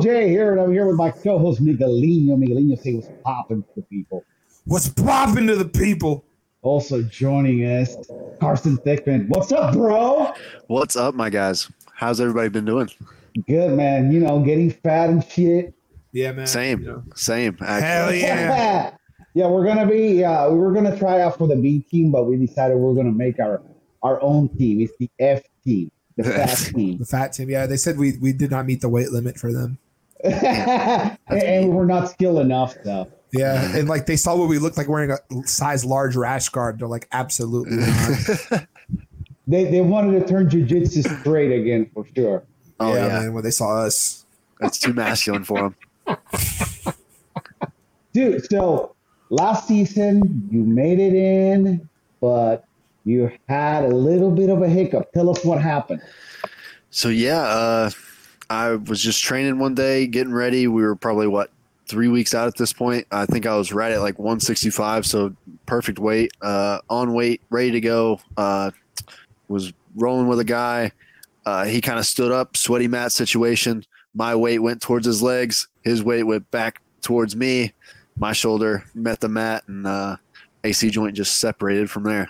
Uncle Jay here, and I'm here with my co-host Miguelino. Miguelino, say what's popping to the people. What's popping to the people? Also joining us, Carson Thigpen. What's up, bro? What's up, my guys? How's everybody been doing? Good, man. You know, getting fat and shit. Yeah, man. Same, You know. same. Actually. Hell yeah. yeah, we're gonna be. Uh, we were gonna try out for the B team, but we decided we're gonna make our our own team. It's the F team, the fat team, The fat team. Yeah, they said we we did not meet the weight limit for them. and, and we're not skilled enough, though. Yeah, and like they saw what we looked like wearing a size large rash guard. They're like, absolutely not. They they wanted to turn jujitsu straight again for sure. Oh yeah, yeah, man. When they saw us, that's too masculine for them. Dude, so last season you made it in, but you had a little bit of a hiccup. Tell us what happened. So yeah, uh, I was just training one day, getting ready. We were probably what three weeks out at this point. I think I was right at like 165, so perfect weight, uh, on weight, ready to go. Uh, was rolling with a guy. Uh, he kind of stood up, sweaty mat situation. My weight went towards his legs. His weight went back towards me. My shoulder met the mat, and uh, AC joint just separated from there.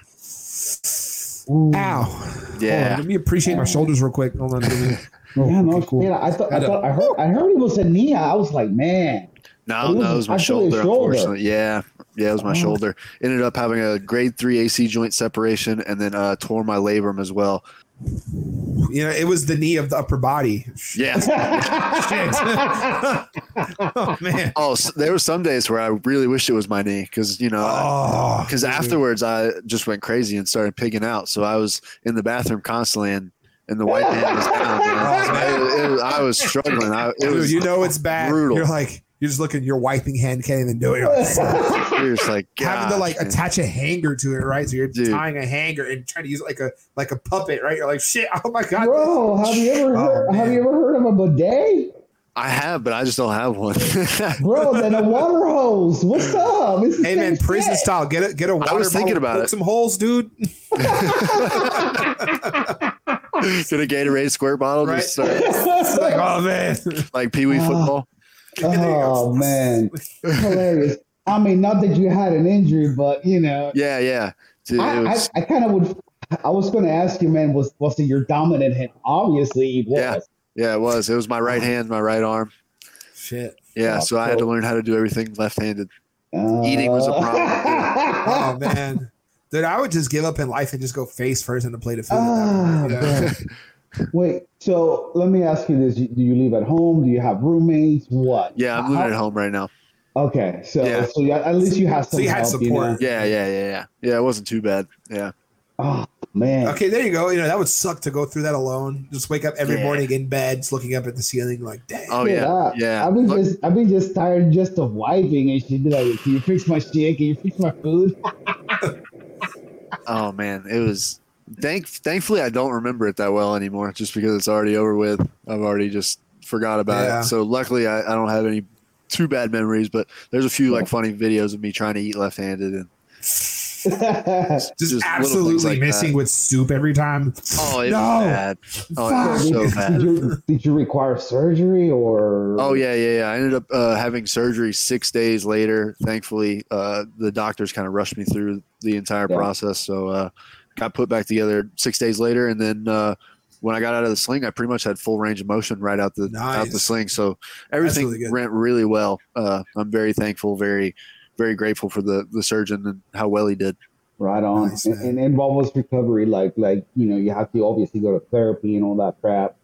Ooh. ow. Hold Yeah. on, let me appreciate my shoulders real quick. Hold on. Let Yeah, no, Okay, cool. yeah, I thought I I thought I heard I heard it was a knee. I was like, man. No, It was no, it was my shoulder, shoulder. unfortunately. Yeah, yeah, it was my Oh. shoulder. Ended up having a grade three AC joint separation, and then uh, tore my labrum as well. You know, it was the knee of the upper body. Yeah. oh man. oh, so there were some days where I really wished it was my knee because you know. Oh, because dude. afterwards I just went crazy and started pigging out. So I was in the bathroom constantly, and, and the white man was down. Man. So it- it was- I was struggling. I, it Dude, was you know it's bad. brutal. You're like, you're just looking, your wiping hand can't even do it. You're like, you're just like having to like man." attach a hanger to it, right? So you're Dude. tying a hanger and trying to use it like a like a puppet, right? You're like, shit, oh my god. Bro, have you ever Oh, heard, have you ever heard of a bidet? I have, but I just don't have one. Bro, then a water hose. What's up? It's the Hey man, prison shit. style. Get a get a water I was thinking bottle, about poke it. some holes, dude. Get a Gatorade squirt bottle, Right. just start, It's like, oh man. like Pee Wee Oh. football. Oh man, hilarious. I mean, not that you had an injury, but you know, Yeah, yeah. Dude, I, I, was, I kind of would. I was going to ask you, man. Was was it your dominant hand? Obviously, it was. Yeah. yeah, it was. It was my right hand, my right arm. Shit. Yeah, Oh, so I had to learn how to do everything left-handed. Uh, Eating was a problem. Oh man. Dude, I would just give up in life and just go face first in the plate of food. at that Ah, you know? Wait, so let me ask you this: Do you live at home? Do you have roommates? What? Yeah, I'm living at home right now. Okay, so Yeah. so you, at least you have some So you had help, you support. know? Yeah, yeah, yeah, yeah. Yeah, it wasn't too bad. Yeah. Oh man. Okay, there you go. You know, that would suck to go through that alone. Just wake up every Yeah. morning in bed, just looking up at the ceiling, like, dang. Oh yeah, I- yeah. I've been Look- just I've been just tired just of wiping and shit. Be like, can you fix my shit? Can you fix my food? oh man, it was. Thank, thankfully, I don't remember it that well anymore, just because it's already over with. I've already just forgot about Yeah. it. So luckily, I, I don't have any too bad memories. But there's a few like funny videos of me trying to eat left-handed, and Just, just absolutely like missing that. with soup every time. oh, it No. was bad. Oh, it was did, so did bad. you did you require surgery or? Oh yeah, yeah, yeah. I ended up uh, having surgery six days later. Thankfully, uh, the doctors kind of rushed me through the entire Yeah. process. So uh, got put back together six days later, and then uh, when I got out of the sling, I pretty much had full range of motion right out the out the sling. So everything really went really well. Uh, I'm very thankful, very very grateful for the the surgeon and how well he did. Right on. Nice, and, man. and, and what was recovery like? Like you know, you have to obviously go to therapy and all that crap.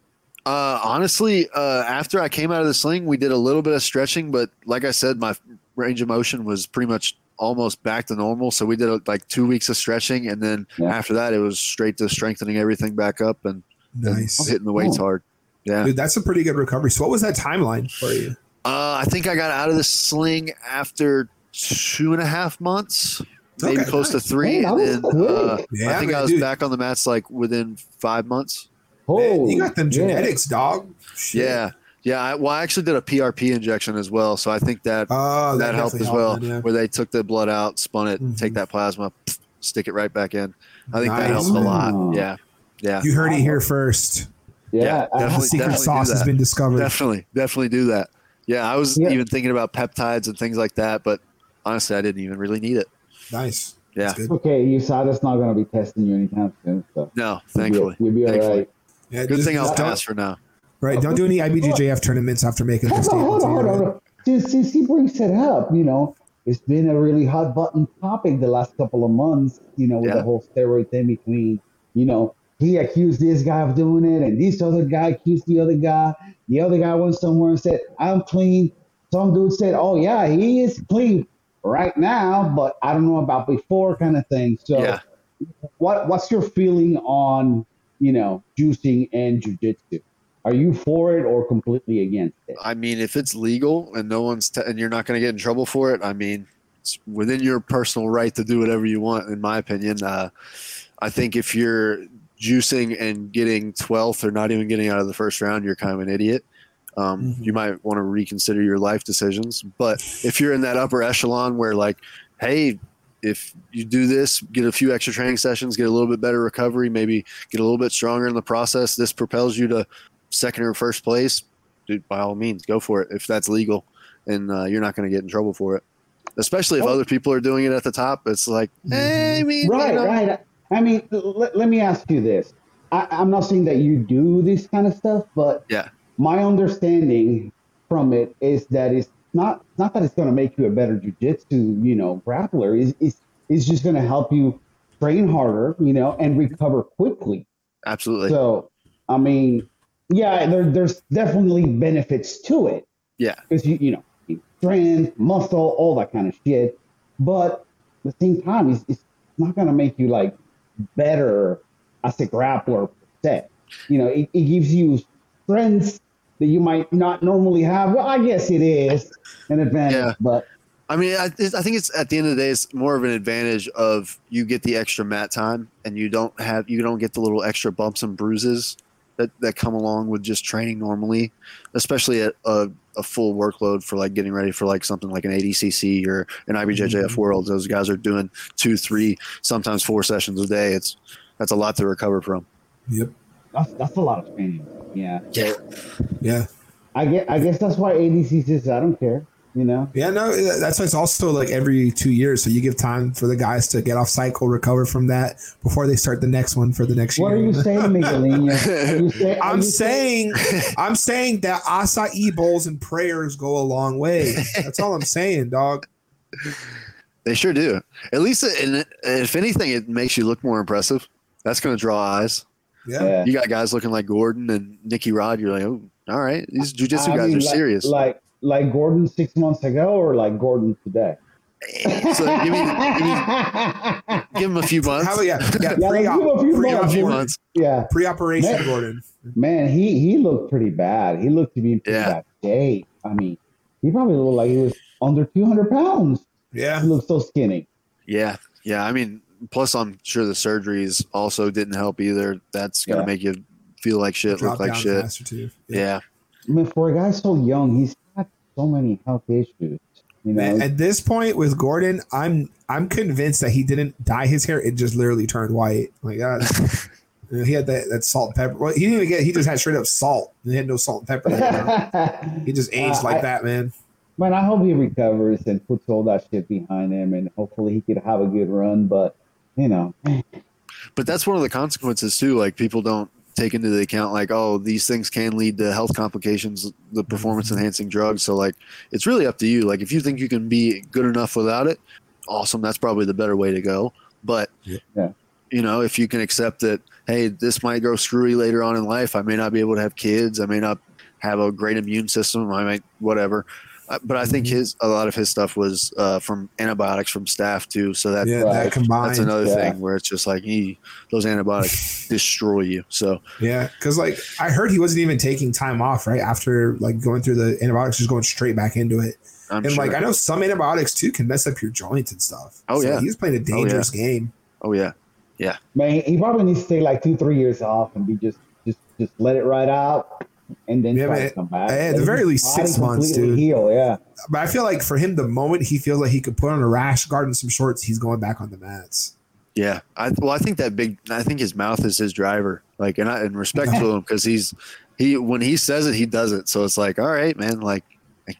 Uh, honestly, uh, after I came out of the sling, we did a little bit of stretching, but like I said, my range of motion was pretty much almost back to normal. So we did uh, like two weeks of stretching, and then Yeah. after that, it was straight to strengthening everything back up and, and Nice. hitting the weights Oh. hard. Yeah. Dude, that's a pretty good recovery. So what was that timeline for you? Uh, I think I got out of the sling after two and a half months, maybe Okay, close nice. to three. Man, and then uh, Yeah, I think man, I was dude. back on the mats like within five months. Oh, Man, you got them yeah. genetics, dog. Shit. Yeah. Yeah. I, well, I actually did a PRP injection as well. So I think that Oh, that helped as well, helped, yeah. where they took the blood out, spun it, Mhm. take that plasma, stick it right back in. I think that Nice. helped a lot. Yeah, yeah. You heard it here first. Yeah, Yeah, I- definitely. secret do sauce has that. been discovered. Definitely, definitely do that. Yeah, I was Yeah. even thinking about peptides and things like that, but honestly, I didn't even really need it. Nice. Yeah. That's good. okay. USADA's not going to be testing you anytime soon, so No, thankfully. you'll be, you'll be all Thankfully. right. Yeah, Good just- thing I'll just don't- pass for now. Right. Don't do any IBJJF tournaments after making those Hold on, hold on, hold on. hold on. Since, since he brings it up, you know, it's been a really hot button topic the last couple of months, you know, with Yeah. the whole steroid thing between, you know, he accused this guy of doing it and this other guy accused the other guy. The other guy went somewhere and said, I'm clean. Some dude said, Oh yeah, he is clean right now, but I don't know about before kind of thing. So Yeah. what what's your feeling on, you know, juicing and jujitsu? Are you for it or completely against it? I mean, if it's legal and no one's t- and you're not going to get in trouble for it, I mean, it's within your personal right to do whatever you want. In my opinion, uh, I think if you're juicing and getting 12th or not even getting out of the first round, you're kind of an idiot. Um, Mhm. You might want to reconsider your life decisions. But if you're in that upper echelon where, like, hey, if you do this, get a few extra training sessions, get a little bit better recovery, maybe get a little bit stronger in the process, this propels you to second or first place, dude, by all means, go for it if that's legal and uh, you're not going to get in trouble for it. Especially if Oh. other people are doing it at the top, it's like, hey, I mean, you Right, know, right. I mean, let, let me ask you this. I, I'm not saying that you do this kind of stuff, but Yeah. My understanding from it is that it's not not that it's going to make you a better jujitsu, you know, grappler. Is it's, it's just going to help you train harder, you know, and recover quickly. absolutely. So, I mean, yeah, there, there's definitely benefits to it yeah, because you you know strength, muscle, all that kind of shit. But at the same time, it's, it's not gonna make you like better as a grappler per se. You know, it, it gives you strengths that you might not normally have. Well, I guess it is an advantage, Yeah. but I mean, I, I think it's at the end of the day, it's more of an advantage of you get the extra mat time and you don't have you don't get the little extra bumps and bruises that, that come along with just training normally, especially at a, a full workload for like getting ready for like something like an ADCC or an IBJJF mm-hmm. World. Those guys are doing two, three, sometimes four sessions a day. It's that's a lot to recover from. Yep. that's that's a lot of training. Yeah, Yeah, Yeah. I get. I guess that's why ADC says I don't care. You know. Yeah, no, that's why it's also like every two years. So you give time for the guys to get off cycle, recover from that before they start the next one for the next What year. What are you saying, Miguelino? Are you say- I'm you saying, I'm saying that acai bowls and prayers go a long way. That's all I'm saying, dog. they sure do. At least, and if anything, it makes you look more impressive. That's going to draw eyes. Yeah. Yeah. you got guys looking like Gordon and Nicky Rod. You're like, oh, all right, these jujitsu I guys mean, are like- serious. Like like Gordon six months ago, or like Gordon today. Eh, so give me, give me, give him a few months. How about yeah, yeah, Yeah, pre let's give him a few a months. few pre-op, months. yeah, pre-operation, Man. Gordon. man, he he looked pretty bad. He looked to be in pretty Yeah. bad shape. I mean, he probably looked like he was under two hundred pounds. Yeah, He looked so skinny. Yeah, yeah. I mean, plus I'm sure the surgeries also didn't help either. That's gonna Yeah. make you feel like shit, look like shit. faster too. Yeah, I mean, for a guy so young, he's got so many health issues. You know, Man, at this point with Gordon, I'm I'm convinced that he didn't dye his hair; it just literally turned white. Like that. You know, he had that, that salt and pepper. Well, he didn't even get. He just had straight up salt. He had no salt and pepper. anymore. he just aged Uh, like I- that, man. Man, I hope he recovers and puts all that shit behind him, and hopefully he could have a good run. But you know, but that's one of the consequences too. Like people don't take into the account like, oh, these things can lead to health complications, the performance mm-hmm. enhancing drugs. So like, it's really up to you. Like if you think you can be good enough without it, awesome. That's probably the better way to go. But Yeah. Yeah. you know, if you can accept that, hey, this might grow screwy later on in life. I may not be able to have kids. I may not have a great immune system. I might whatever. But I think Mhm. his a lot of his stuff was uh, from antibiotics from staff too. So that Yeah, that combined. that's another Yeah. thing where it's just like he, those antibiotics destroy you. So Yeah, because like I heard he wasn't even taking time off right after like going through the antibiotics, just going straight back into it. I'm and sure. like I know some antibiotics too can mess up your joints and stuff. Oh, So yeah. he's playing a dangerous game. oh yeah, yeah, man, he probably needs to take like two, three years off and be just, just, just let it ride out, and then Yeah, try man. to come back. At the very least, six months, completely dude. Heal, yeah. But I feel like for him, the moment he feels like he could put on a rash guard and some shorts, he's going back on the mats. Yeah, I well, I think that big. I think his mouth is his driver. Like, and I and respect to him because he's he when he says it, he does it. So it's like, all right, man. Like,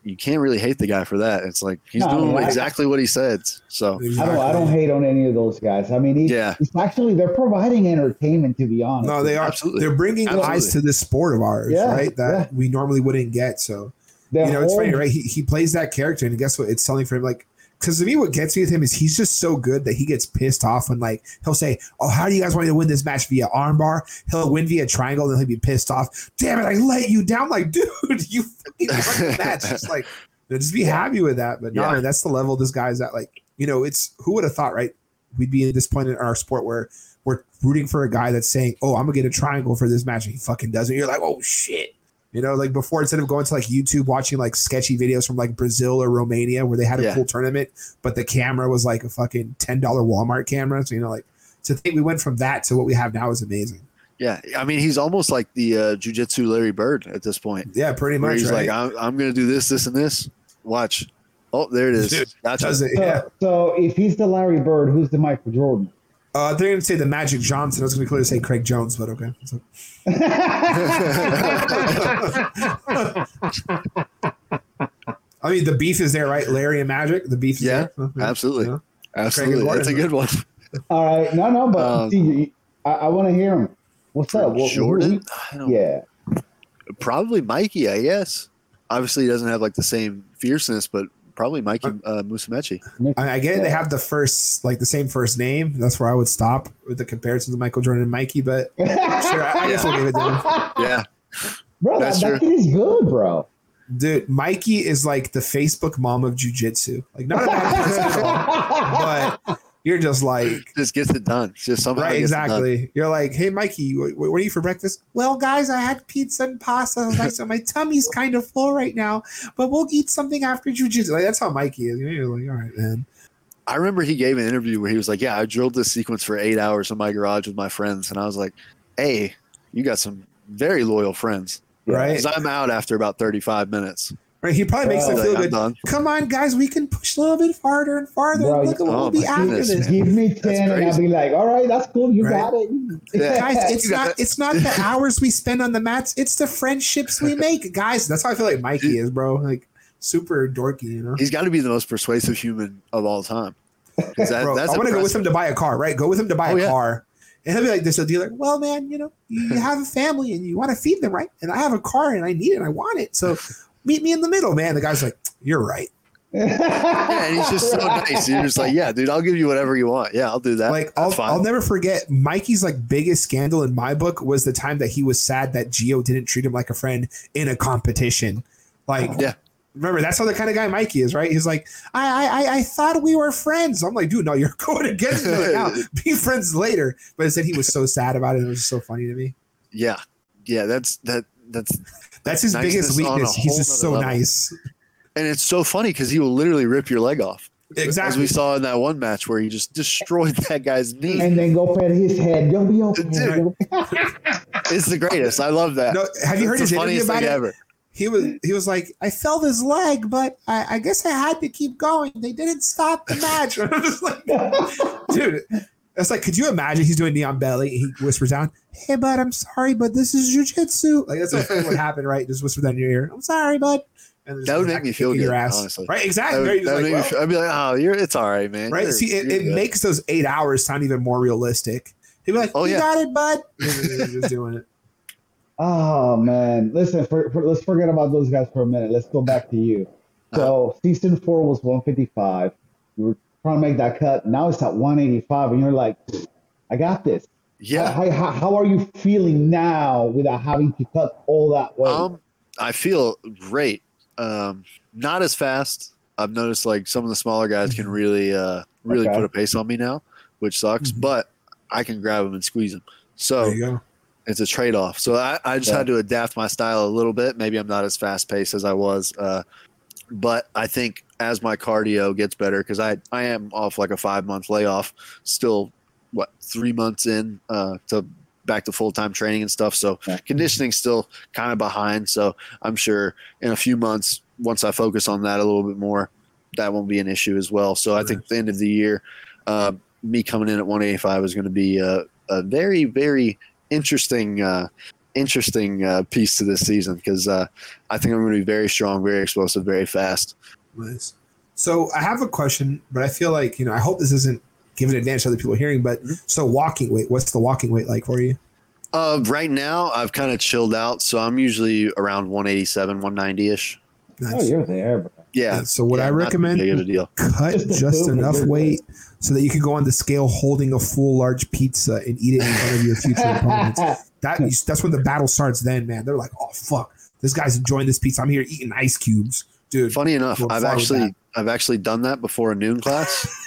you can't really hate the guy for that. It's like he's No, I doing mean, I- exactly what he said. So I don't, I don't hate on any of those guys. I mean, he's, Yeah. he's actually they're providing entertainment. To be honest, No, they are. Absolutely. They're bringing Absolutely. eyes to this sport of ours, Yeah, right? That yeah. we normally wouldn't get. So The you know, it's funny, right? He, he plays that character, and guess what? It's selling for him. Like, because to me, what gets me with him is he's just so good that he gets pissed off when like he'll say, "Oh, how do you guys want me to win this match via armbar?" He'll win via triangle, and then he'll be pissed off. Damn it! I let you down. Like, dude, you fucking won the match. Just like, just be happy with that. But no, Yeah. man, that's the level this guy's at. Like, you know, it's who would have thought, right? We'd be at this point in our sport where we're rooting for a guy that's saying, "Oh, I'm gonna get a triangle for this match," and he fucking doesn't. You're like, "Oh shit." You know, like before, instead of going to like YouTube watching like sketchy videos from like Brazil or Romania where they had a Yeah. cool tournament, but the camera was like a fucking ten dollar Walmart camera. So you know, like to think we went from that to what we have now is amazing. yeah, I mean, he's almost like the uh, jujitsu Larry Bird at this point. Yeah, pretty much. he's right? like, I'm, I'm going to do this, this, and this. Watch. Oh, there it is. Dude, Gotcha. Does it? So, so if he's the Larry Bird, who's the Michael Jordan? Uh, they're gonna say the Magic Johnson. I was gonna clearly say Craig Jones, but okay. So- I mean, the beef is there, right? Larry and Magic. The beef is Yeah, there. Okay. absolutely. Yeah. Absolutely. Gordon. That's a good one. All right, no, no, but Um, see, I, I want to hear him. What's up? What- Jordan? I who- don't, yeah, Probably Mikey, I guess. Obviously, he doesn't have like the same fierceness, but probably Mikey uh, Musumeci. I, get it. They have the first, like the same first name. That's where I would stop with the comparison to Michael Jordan and Mikey. But sure, I, I guess we'll give it to him. Yeah. bro, that, That's that true. kid is good, bro. Dude, Mikey is like the Facebook mom of jujitsu. Like not a bad person but you're just like Just gets it done. Just somehow. right, gets it done. exactly. You're like, hey, Mikey, what, what are you for breakfast? Well, guys, I had pizza and pasta, so my tummy's kind of full right now. But we'll eat something after jujitsu. Like that's how Mikey is. You're like, all right, man. I remember he gave an interview where he was like, "Yeah, I drilled this sequence for eight hours in my garage with my friends," and I was like, "Hey, you got some very loyal friends." Right, 'Cause I'm out after about 35 minutes. Right. He probably makes Bro. them Like, feel I'm good. done. Come on, guys, we can push a little bit farther and farther. Bro, Look at what oh we'll be oh, my after goodness, this. man. Give me ten, and I'll be like, all right, that's cool. You Right. got it. Yeah. guys it's You not that. it's not the hours we spend on the mats it's the friendships we make guys that's how i feel like mikey is bro like super dorky you know He's got to be the most persuasive human of all time. that- bro, that's i want to go with him to buy a car right go with him to buy Oh, a yeah. car and he'll be like this he'll be like well man you know you you have a family and you want to feed them right and i have a car and i need it and i want it so meet me in the middle man the guy's like you're right Yeah, and he's just so nice. You're just like, yeah, dude, I'll give you whatever you want. Yeah, I'll do that. like I'll, I'll, never forget mikey's like biggest scandal in my book was the time that he was sad that geo didn't treat him like a friend in a competition like Yeah. remember that's how the kind of guy mikey is right he's like i i i, I thought we were friends i'm like dude no you're going against me right now be friends later but instead he was so sad about it it was so funny to me yeah, yeah. That's that. That's that's his Niceness biggest weakness he's just so level. nice and it's so funny because he will literally rip your leg off. Exactly. As we saw in that one match where he just destroyed that guy's knee. and then go pat his head. You'll be okay. Dude. It's the greatest. I love that. no, have you heard It's his the interview funniest about thing it? ever. he was he was like, I felt his leg, but I, I guess I had to keep going. They didn't stop the match. I was like, dude, that's like, could you imagine he's doing neon on belly? He whispers down, "Hey, bud, I'm sorry, but this is jujitsu." Like that's what would happen, right? Just whisper that in your ear. I'm sorry, bud. And That would make me feel kicking good, honestly. right? That Exactly. would- right? That like, well, feel- I'd be like, oh, you're it's all right, man. right? You're- See, it, you're it good. makes those eight hours sound even more realistic. He'd be like, Oh, "You yeah. got it, bud." Just doing it. Oh man, listen. For, for, let's forget about those guys for a minute. Let's go back to you. So uh-huh. season four was 155. You were trying to make that cut. Now it's at 185, and you're like, I got this. yeah. How, how, how are you feeling now without having to cut all that weight? Um, I feel great. Um, not as fast. I've noticed like some of the smaller guys can really, uh, really Okay. put a pace on me now, which sucks. Mhm. But I can grab them and squeeze them. So There it's a trade off. So I, I just Yeah. had to adapt my style a little bit. Maybe I'm not as fast paced as I was. Uh, but I think as my cardio gets better, because I, I am off like a five month layoff, still what three months in uh, to back to full time training and stuff. So conditioning still kind of behind. So I'm sure in a few months, once I focus on that a little bit more, that won't be an issue as well. So I think the end of the year, uh, me coming in at 185 is going to be a, a very, very interesting, uh, interesting uh, piece to this season because uh, I think I'm going to be very strong, very explosive, very fast. Nice. So I have a question, but I feel like you know I hope this isn't giving advantage to other people hearing. But Mm-hmm. so walking weight, what's the walking weight like for you? Uh, right now, I've kind of chilled out, so I'm usually around 187, 190 ish. Nice. Oh, you're there, bro. Yeah. So what yeah, I not too recommend big a deal. cut Just a just little bit, enough weight so that you can go on the scale holding a full large pizza and eat it in front of your future opponents. That that's when the battle starts. Then, man, they're like, "Oh fuck, this guy's enjoying this pizza. I'm here eating ice cubes, dude." Funny enough, I've actually I've actually done that before a noon class.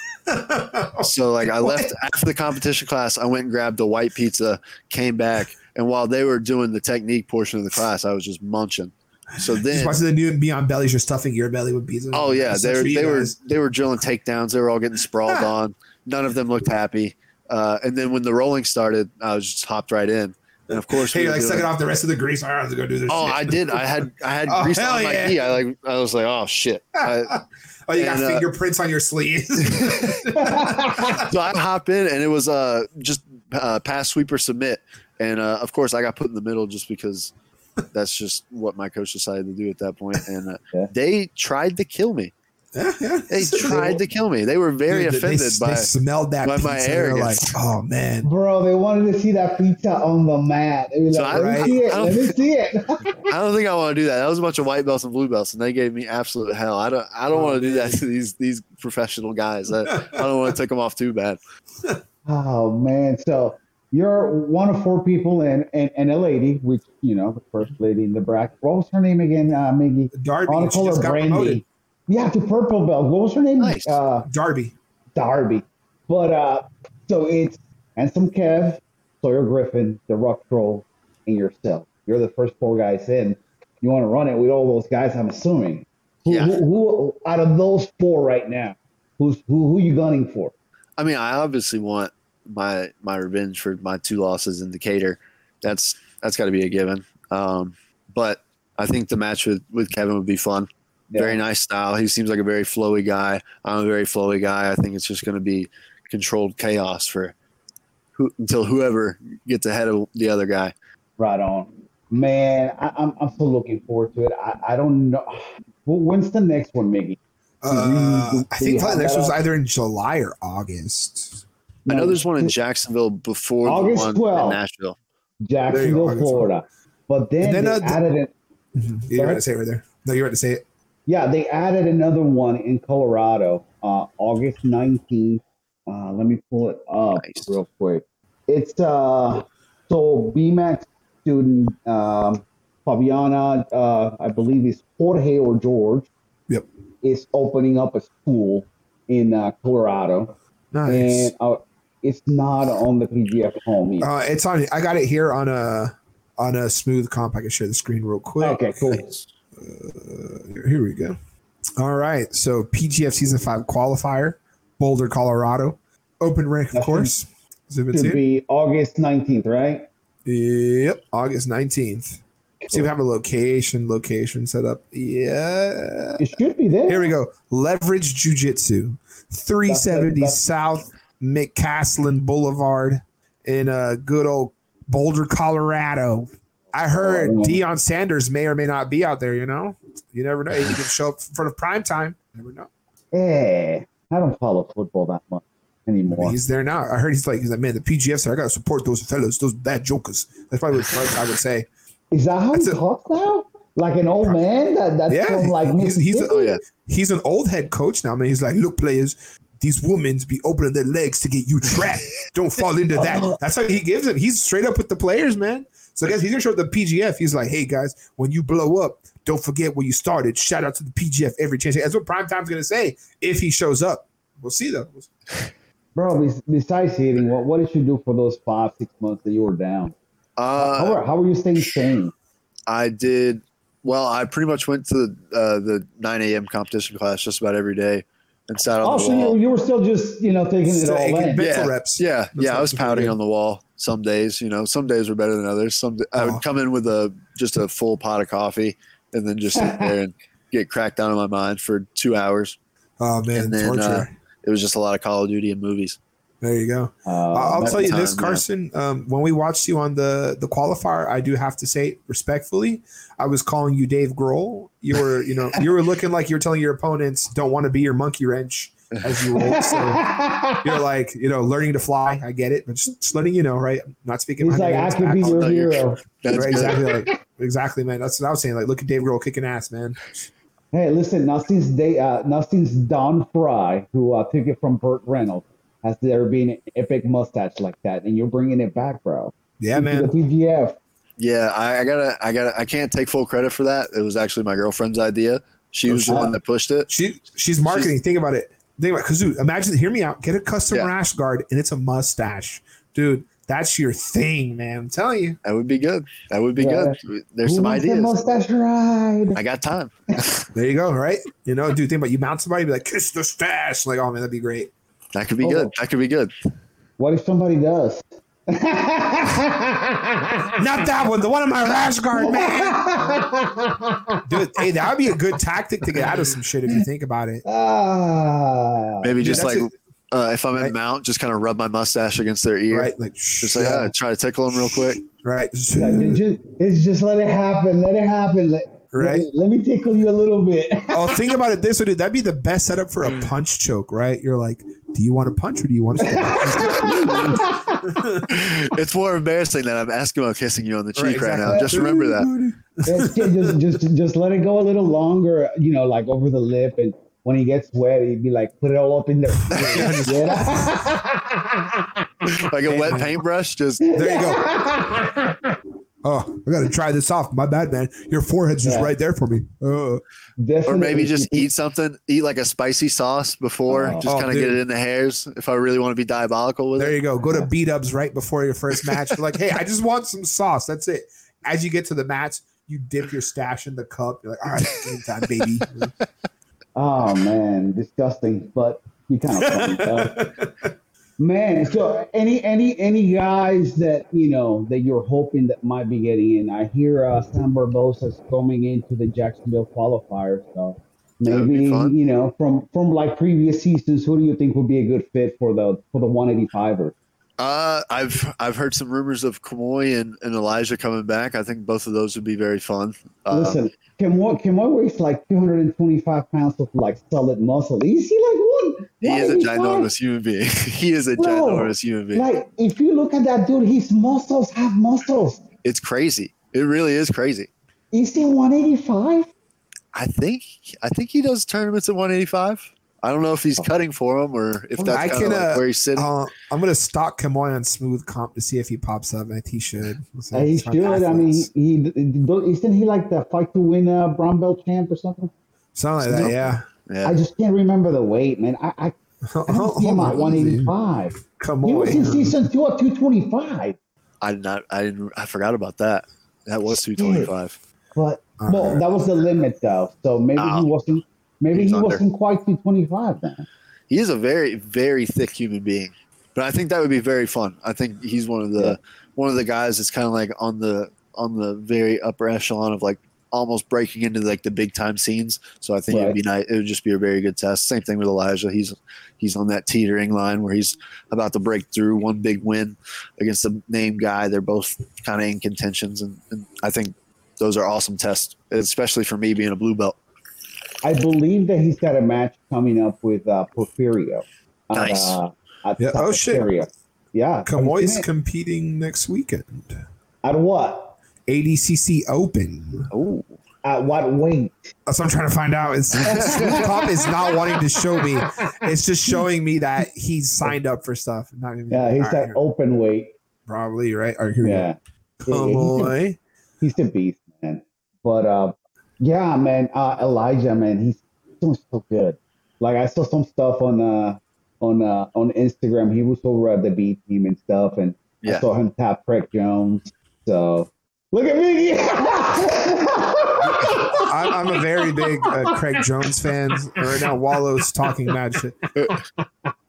So like I left after the competition class, I went and grabbed a white pizza, came back, and while they were doing the technique portion of the class, I was just munching. So Just then, watching the new Beyond Bellies, you're stuffing your belly with pizza. oh yeah, they were they were they were drilling takedowns. They were all getting sprawled on. None of them looked happy. Uh, and then when the rolling started, I was just hopped right in. And of course, Hey, we you're like doing- sucking off the rest of the grease. I have to go do this. oh, shit. I did. I had I had Oh, grease hell on my yeah. knee. I like I was like, oh shit. I, oh, you got and, uh, fingerprints on your sleeves. so I hop in, and it was uh just uh, pass, sweep, or submit, and uh, of course I got put in the middle just because that's just what my coach decided to do at that point, and uh, Yeah. they tried to kill me. Yeah, yeah. They tried to kill me. They were very Dude, offended they, by. smelled that by pizza. my They're like, oh man. Bro, they wanted to see that pizza on the mat. They were So like, I- let right? me see it. I don't- Let me see it. I don't think I want to do that. That was a bunch of white belts and blue belts, and they gave me absolute hell. I don't. I don't Oh, want to do that to these these professional guys. I, I don't want to take them off too bad. oh man. So you're one of four people and, and, and a lady, which you know, the first lady in the bracket. What was her name again, uh Miggy? Darby, I want she to call just her got Brandy. promoted. Yeah, to purple belt. What was her name? Nice. Uh Darby. Darby. But uh so it's Handsome Kev, Sawyer Griffin, the Rock Troll, and yourself. You're the first four guys in. You want to run it with all those guys, I'm assuming. Who, Yeah. who, who out of those four right now, who's who who you gunning for? I mean, I obviously want my my revenge for my two losses in Decatur. That's that's got to be a given. Um, but I think the match with with Kevin would be fun. Yeah. Very nice style. He seems like a very flowy guy. I'm a very flowy guy. I think it's just going to be controlled chaos for who, until whoever gets ahead of the other guy. Right on. Man, I, I'm I'm so looking forward to it. I, I don't know. Well, when's the next one, Miggy? Uh, I think have this that was up? either in July or August. I know there's one in Jacksonville before August the one 12th. in Nashville. Jacksonville, go, August Florida. But then, And then, they uh, added it. You're right to say it right there. No, you're right to say it. Yeah, they added another one in Colorado, uh, August 19th. Uh, let me pull it up Nice. real quick. It's uh, so BMAC's student um, Fabiana, uh, I believe is Jorge or George, Yep. is opening up a school in uh, Colorado, Nice. and uh, it's not on the PGF home. yet. Uh, it's on. I got it here on a on a Smoothcomp. I can share the screen real quick. okay, cool. Uh, here we go. All right. So PGF season five qualifier, Boulder, Colorado, open rank, of course. Should into. be August 19th, right? Yep, August nineteenth. See if we have a location. Location set up. Yeah. It should be there. Here we go. Leverage Jiu Jitsu, 370 That's- South McCaslin Boulevard in uh, good old Boulder, Colorado. I heard Oh. Deion Sanders may or may not be out there, you know? You never know. He could show up in front of prime time. Never know. Eh, I don't follow football that much anymore. He's there now. I heard he's like, he's like, man, the PGF said I gotta support those fellas, those bad jokers. That's probably what I would say. Is that how That's he a- talks now? Like an old man? That that's Yeah, from like he's- he's a- Oh yeah. He's an old head coach now, I man. He's like, look, players, these women be opening their legs to get you trapped. Don't fall into that. That's how he gives it. He's straight up with the players, man. So I guess he's gonna show up the PGF. He's like, hey guys, when you blow up, don't forget where you started. Shout out to the PGF every chance. That's what Primetime's gonna say if he shows up. We'll see though. Bro, besides hitting, what, what did you do for those five, six months that you were down? Uh, how, were, how were you staying sane? I did well. I pretty much went to the uh, the 9 a.m. competition class just about every day and sat on Oh, the so wall. you, you were still just, you know, taking it all Taking in. mental Yeah. reps. yeah, That's yeah. I was you pouting on the wall some days. You know, some days were better than others. Some I would come in with a just a full pot of coffee and then just sit there and get cracked out of my mind for two hours. Oh man, And then, torture. uh, It was just a lot of Call of Duty and movies. There you go. Uh, I'll I'll tell you time, this, yeah. Carson. Um, when we watched you on the the qualifier, I do have to say respectfully, I was calling you Dave Grohl. You were, you know, you were looking like you were telling your opponents don't want to be your monkey wrench as you roll. So you're like, you know, learning to fly. I get it, but just, just letting you know, right? I'm not speaking. He's like, behind I anyone's could be your no, hero. That's right, exactly, like, exactly, man. That's what I was saying. Like, look at Dave Grohl kicking ass, man. Hey, listen, now since they, uh, now since Don Frye, who uh, took it from Burt Reynolds, has there been an epic mustache like that, and you're bringing it back, bro? Yeah, To man. The PGF. Yeah, I, I gotta, I gotta, I can't take full credit for that. It was actually my girlfriend's idea. She Oh, was the shit. one that pushed it. She she's marketing. think about it. Think about Kazoo. Imagine, hear me out. Get a custom Yeah. rash guard, and it's a mustache, dude. That's your thing, man. I'm telling you. That would be good. That would be Yeah. good. There's Who some wants a ideas. mustache ride? I got time. There you go. Right? You know, dude. Think about you mount somebody, be like, kiss the stash. Like, oh man, that'd be great. That could be Oh. good. That could be good. What if somebody does? Not that one. The one on my rash guard, man. Dude, hey, that would be a good tactic to get out of some shit if you think about it. Ah, Maybe Dude, just like it. uh, if I'm in Right. mount, just kind of rub my mustache against their ear. Right? Like, Just like yeah, uh, try to tickle them real quick. right. Yeah, just, it's just let it happen. Let it happen. Let, Right. Let, let me tickle you a little bit. Oh, think about it this way, dude. That'd be the best setup for a mm. punch choke, right? You're like, do you want to punch or do you want to? it's more embarrassing that I'm asking about kissing you on the cheek Right, right, now. Just remember that. Just, just, just, just let it go a little longer, you know, like over the lip. And when he gets wet, he'd be like, put it all up in there. Like a wet paintbrush. Just There you go. Oh, I got to try this off. My bad, man. Your forehead's just Yeah. right there for me. Uh, or maybe just eat something. Eat like a spicy sauce before. Oh. just Oh, kind of get it in the hairs. If I really want to be diabolical with there it. There you go. Go to beat ups right before your first match. Like, hey, I just want some sauce. That's it. As you get to the match, you dip your stash in the cup. You're like, all right, game time, baby. Oh man, disgusting, but you kind of funny. Man, so any any any guys that you know that you're hoping that might be getting in? I hear uh, Sam Barbosa's coming into the Jacksonville qualifier, so That would be maybe you know from from like previous seasons, who do you think would be a good fit for the for the 185er? Uh, I've I've heard some rumors of Kamoy and, and Elijah coming back. I think both of those would be very fun. Uh, Listen, Kim Kim weighs like 225 pounds of like solid muscle. Is he like one? he is a 185? ginormous human being. he is a Bro, ginormous human being. Like, if you look at that dude, his muscles have muscles. It's crazy. It really is crazy. Is he 185? I think I think he does tournaments at 185. I don't know if he's cutting for him or if that's I can, like uh, where he's sitting. Uh, I'm gonna stalk Kamoy on Smoothcomp to see if he pops up. I he should. Let's. Uh, he It's my should. I mean, athletes. he, he isn't he like the fight to win a brown belt champ or something? something like that. Yeah. yeah. I just can't remember the weight, man. I I, I don't see him at 185. He was in Kamoy. season two at 225. I did not. I didn't. I forgot about that. That was 225. But well, that was the limit though. So maybe Oh. he wasn't. Maybe he wasn't quite 225 then. He is a very very thick human being, but I think that would be very fun. I think he's one of the Yeah. one of the guys that's kind of like on the on the very upper echelon of like almost breaking into like the big time scenes. So I think it would be nice. It would just be a very good test. Same thing with Elijah. He's he's on that teetering line where he's about to break through one big win against a name guy. They're both kind of in contentions, and, and I think those are awesome tests, especially for me being a blue belt. I believe that he's got a match coming up with uh, Porfirio. at, Nice. uh, at Yeah, oh, shit. Yeah. have Kamoy's competing next weekend. At what? ADCC Open. Oh, At what weight? That's what I'm trying to find out. Is Smoothcomp is not wanting to show me. It's just showing me that he's signed up for stuff. Not even. Yeah, he's All right, at here. open weight. probably right. All right, here Yeah. go. Yeah, he's, a, he's a beast, man. But uh, yeah, man, uh, Elijah, man, he's doing so good. Like I saw some stuff on uh on uh on Instagram. He was over at the B team and stuff, and I Yeah. saw him tap Craig Jones. So look at me. I'm, I'm a very big uh, Craig Jones fan. Right now, Wallow's talking mad shit.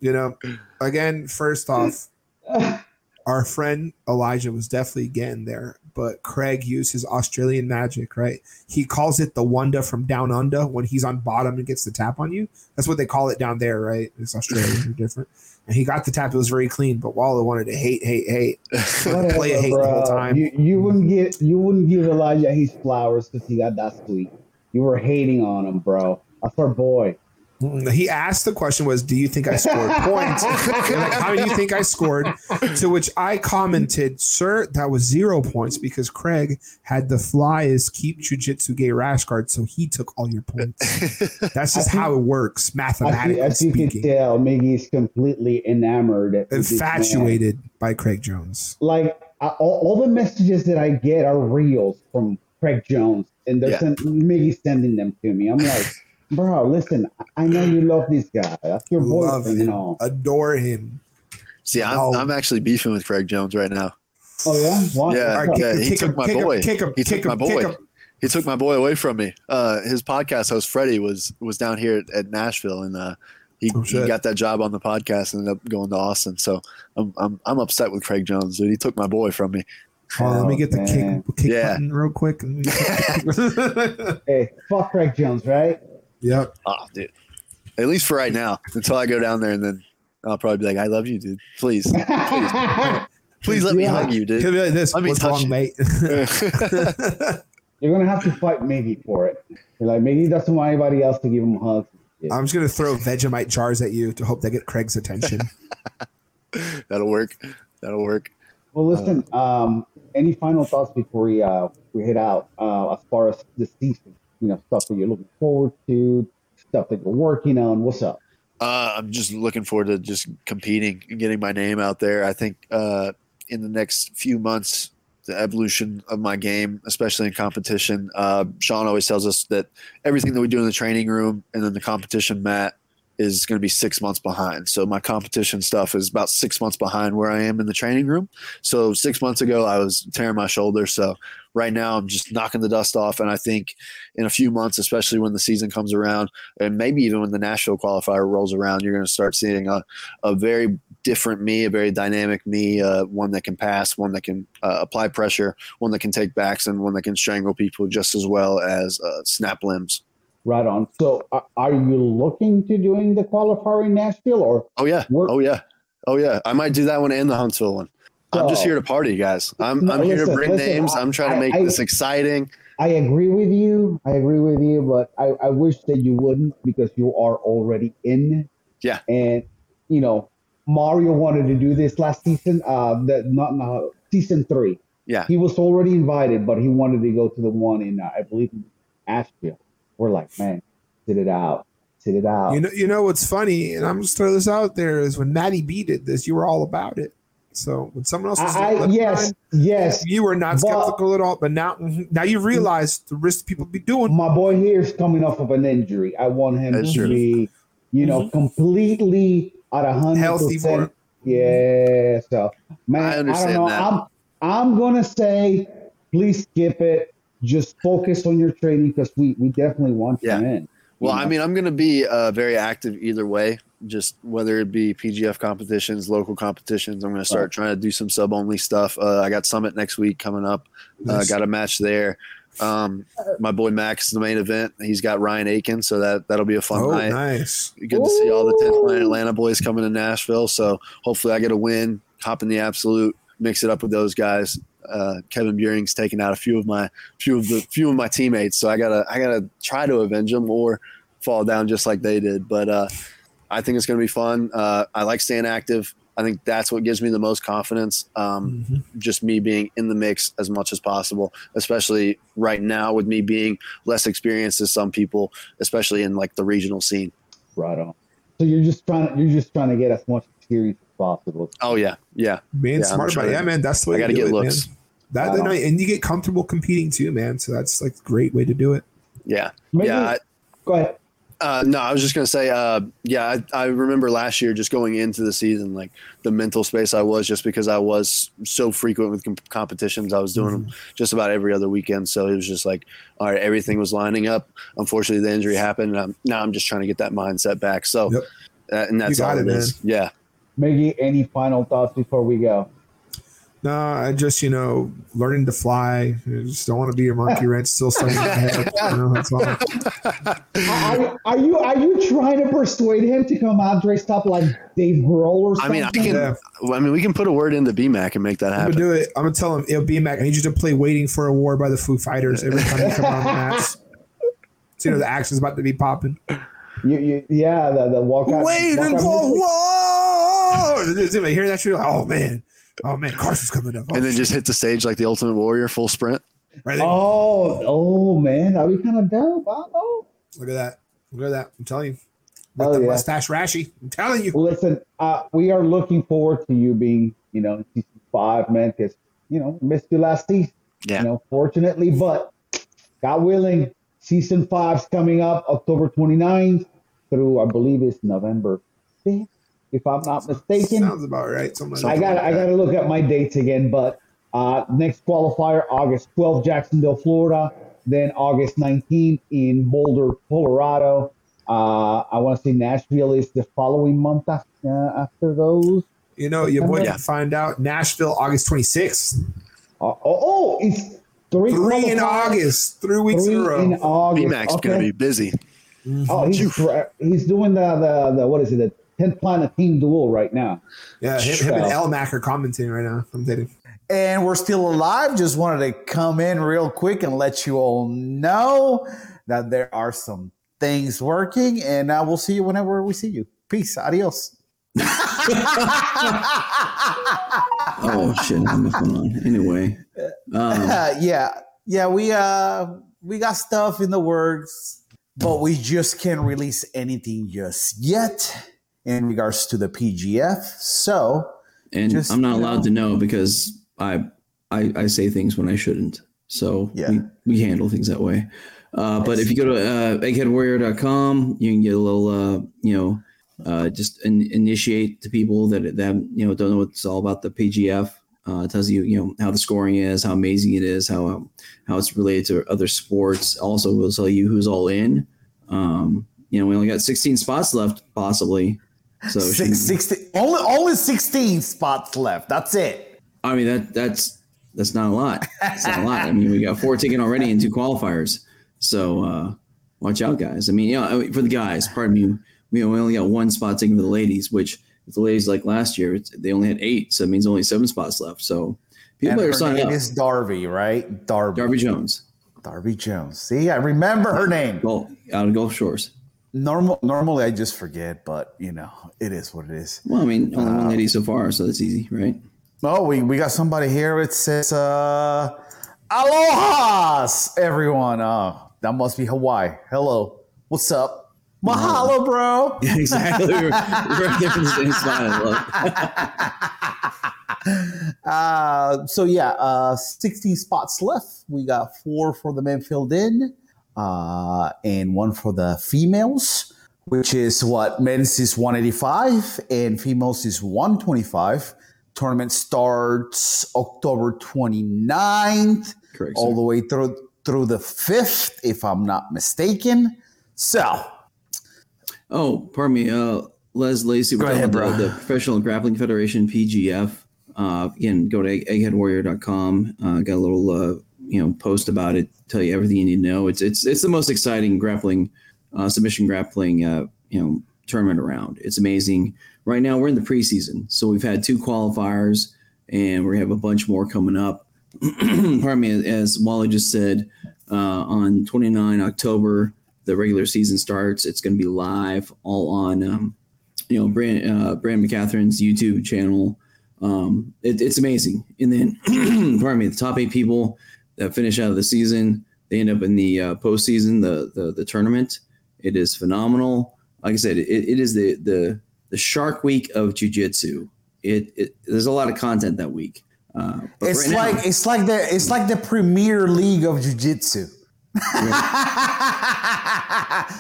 You know, again, first off, our friend Elijah was definitely getting there, but Craig used his Australian magic, right? He calls it the wonder from down under when he's on bottom and gets the tap on you. That's what they call it down there, right? It's Australian or different. And he got the tap; it was very clean. But Waller wanted to hate, hate, hate, Whatever, play a hate the whole time. You, you wouldn't get you wouldn't give Elijah his flowers because he got that sweet. You were hating on him, bro. That's our boy. He asked the question was, "Do you think I scored points? And like, how do you think I scored?" To which I commented, "Sir, that was zero points because Craig had the flies keep jujitsu gay rash guard, so he took all your points. That's just think- how it works, As you, mathematically as you can speaking. tell, Miggy's completely enamored. with this man. Infatuated by Craig Jones. Like I, all, all the messages that I get are reels from Craig Jones, and they're Yeah. send, Miggy sending them to me. I'm like, bro, listen, I know you love this guy. That's your Love boyfriend and him, all. adore him. See, I'm, No. I'm actually beefing with Craig Jones right now. Oh yeah, what? Yeah, All right, yeah, he took kick my boy. him, kick him, He took my boy. He took my boy away from me. Uh, his podcast host Freddie was was down here at, at Nashville, and uh, he, Oh, he got that job on the podcast and ended up going to Austin. So I'm I'm, I'm upset with Craig Jones, dude. He took my boy from me. Oh, let me Oh, get the man. kick, kick Yeah. button real quick. Hey, fuck Craig Jones, right? Yep. Oh, dude. At least for right now, until I go down there, and then I'll probably be like, "I love you, dude. Please, please let me Yeah. hug you, He'll dude." be like this. Let me What's touch wrong, you." mate? You're gonna have to fight Miggy for it. You're like Miggy doesn't want anybody else to give him hugs. I'm just gonna throw Vegemite jars at you to hope they get Craig's attention. That'll work. That'll work. Well, listen. Um, any final thoughts before we uh we head out? Uh, as far as the season, you know, stuff that you're looking forward to, stuff that you're working on. What's up? Uh, I'm just looking forward to just competing and getting my name out there. I think uh, in the next few months, the evolution of my game, especially in competition, uh, Sean always tells us that everything that we do in the training room and then the competition mat is going to be six months behind. So my competition stuff is about six months behind where I am in the training room. So six months ago, I was tearing my shoulder. So right now, I'm just knocking the dust off. And I think in a few months, especially when the season comes around, and maybe even when the Nashville qualifier rolls around, you're going to start seeing a, a very different me, a very dynamic me, uh, one that can pass, one that can uh, apply pressure, one that can take backs, and one that can strangle people just as well as uh, snap limbs. Right on. So, are, are you looking to doing the qualifier in Nashville, or Oh yeah, oh yeah, oh yeah. I might do that one and the Huntsville one. I'm just here to party, guys. I'm, No, I'm here to bring listen, names. I- I'm trying to make I- this exciting. I agree with you. I agree with you, but I, I wish that you wouldn't because you are already in. Yeah. And you know, Mario wanted to do this last season. Uh, that not no, season three. Yeah. He was already invited, but he wanted to go to the one in uh, I believe Asheville. We're like, man, sit it out, sit it out. you know, you know what's funny, and I'm just throwing this out there is when Maddie B did this, you were all about it. So when someone else was I, I yes, behind, yes. you were not But- skeptical at all. But now, now you realize the risk people be doing. My boy here is coming off of an injury. I want him That's to true. be, you know, completely at a hundred Healthy for percent. Yeah. So man, I I, understand don't know. that. I'm I'm gonna say please skip it. Just focus on your training because we, we definitely want Yeah. you in. Well, you I mean, I'm going to be uh, very active either way. Just whether it be PGF competitions, local competitions, I'm going to start Right. trying to do some sub only stuff. Uh, I got Summit next week coming up. Uh, Nice. got a match there. Um, my boy Max is the main event. He's got Ryan Aiken, so that that'll be a fun oh, night. nice. Good to see all the 10th Planet Atlanta boys coming to Nashville. So hopefully I get a win, hop in the absolute, mix it up with those guys. Uh, Kevin Buring's taken out a few of my few of the few of my teammates, so I gotta I gotta try to avenge them or fall down just like they did. But uh, I think it's gonna be fun. Uh, I like staying active. I think that's what gives me the most confidence. Um, Mhm. just me being in the mix as much as possible, especially right now with me being less experienced as some people, especially in like the regional scene. right on. So you're just trying to you're just trying to get as much experience as possible. Oh yeah, yeah. Being Yeah, smart about it. Yeah, man. That's the way I got to to get it, man. looks. That, Wow. that and you get comfortable competing too, man. So that's like a great way to do it. Yeah, Maybe, yeah. I, go ahead. Uh, no, I was just gonna say, uh, yeah, I, I remember last year just going into the season, like the mental space I was, just because I was so frequent with com- competitions. I was doing them just about every other weekend, so it was just like, all right, everything was lining up. Unfortunately, the injury happened, and I'm, now I'm just trying to get that mindset back. So, Yep. uh, and that's all it, it is. Yeah. Maggie, any final thoughts before we go? No, I just you know learning to fly. I just don't want to be a monkey wrench still stuck in my head. You know, that's all. Are, are you are you trying to persuade him to come out dressed up like Dave Grohl or I something? mean, I can. Yeah. I mean, we can put a word into BMAC and make that happen. I'm gonna do it. I'm gonna tell him it'll be I need you to play "Waiting for a War" by the Foo Fighters every time you come on the mats. So, you know the action's about to be popping. You, you, yeah, the, the walk out. Waiting walk out for music. war. I hear that shit. like, Oh man, oh man, Carson's coming up. Oh, and then shit. just hit the stage like the Ultimate Warrior, full sprint. right there. Oh, oh man, that'd be kind of dope. I don't know. Look at that. Look at that. I'm telling you. With Oh, the yeah. mustache rashy. I'm telling you. Listen, uh, we are looking forward to you being, you know, in season five, man, because you know missed you last season. Yeah. You know, fortunately, but God willing, season five's coming up October 29th through I believe it's November 5th, if I'm not mistaken. Sounds about right. Something I that. got I got to look at my dates again, but uh, next qualifier August 12th, Jacksonville, Florida. Then August 19th in Boulder, Colorado. Uh, I want to say Nashville is the following month after, uh, after those. You know, your boy Yeah. can find out Nashville August 26th. Uh, oh, oh, it's three, Three in. August. Three weeks Three in a row. in August. BMAC's okay. going to be busy. Oh, he's he's doing the, the the what is it? The tenth planet team duel right now. yeah, him, him and So- Elmac are commenting right now. I'm kidding. And we're still alive. Just wanted to come in real quick and let you all know that there are some things working. And uh, we'll see you whenever we see you. Peace. Adios. Oh shit! What's going on? Anyway, um, Uh, yeah, yeah, we uh we got stuff in the works, but we just can't release anything just yet in regards to the PGF. So and Just, I'm not allowed know. to know because I, I I say things when I shouldn't. So Yeah. we, we handle things that way. Uh, but if you go to uh, eggheadwarrior.com, you can get a little, uh, you know, uh, just in, initiate to people that that you know don't know what it's all about the PGF. Uh, it tells you you know how the scoring is, how amazing it is, how how it's related to other sports. Also, will tell you who's all in. Um, you know, we only got 16 spots left, possibly. So six, should- 16, only only 16 spots left. That's it. I mean that that's that's not a lot. It's not a lot. I mean, we got four taken already and two qualifiers. So uh, watch out, guys. I mean, yeah, I mean, for the guys, pardon me, we only got one spot taken for the ladies, which if the ladies like last year, it's, they only had eight, so it means only seven spots left. So people And better her sign name up. is Darby, right? Darby. Darby Jones, Darby Jones. See, I remember her name. Gulf, out of Gulf Shores. Normal, normally I just forget, but you know, it is what it is. Well, I mean, only one lady so far, so that's easy, right? Oh, we, we got somebody here. It says, uh, Aloha's, everyone. Uh, that must be Hawaii. Hello. What's up? Mahalo, bro. Yeah, exactly. we're, we're there in the same spot. Uh, so yeah, uh, 16 spots left. We got four for the men filled in, uh, and one for the females, which is what men's is 185 and females is 125. Tournament starts October 29th, Correct. all sir. the way through through the 5th, if I'm not mistaken. So Oh, pardon me. Uh, Les Lacey, we're ahead, about the, bro. the Professional Grappling Federation (PGF). Uh, again, go to egg- eggheadwarrior.com. Uh, got a little uh, you know post about it. Tell you everything you need to know. It's it's it's the most exciting grappling uh, submission grappling uh, you know tournament around. It's amazing. Right now we're in the preseason, so we've had two qualifiers, and we have a bunch more coming up. Pardon me, as Wally just said, uh, on 29 October the regular season starts. It's going to be live all on, um, you know, Brand, uh, Brand McCaghren's YouTube channel. Um, it, it's amazing. And then, pardon me, the top eight people that finish out of the season, they end up in the uh, postseason, the, the the tournament. It is phenomenal. Like I said, it, it is the the the Shark Week of Jiu-Jitsu. It, it there's a lot of content that week. Uh, but it's right now- like it's like the it's like the Premier League of Jiu-Jitsu.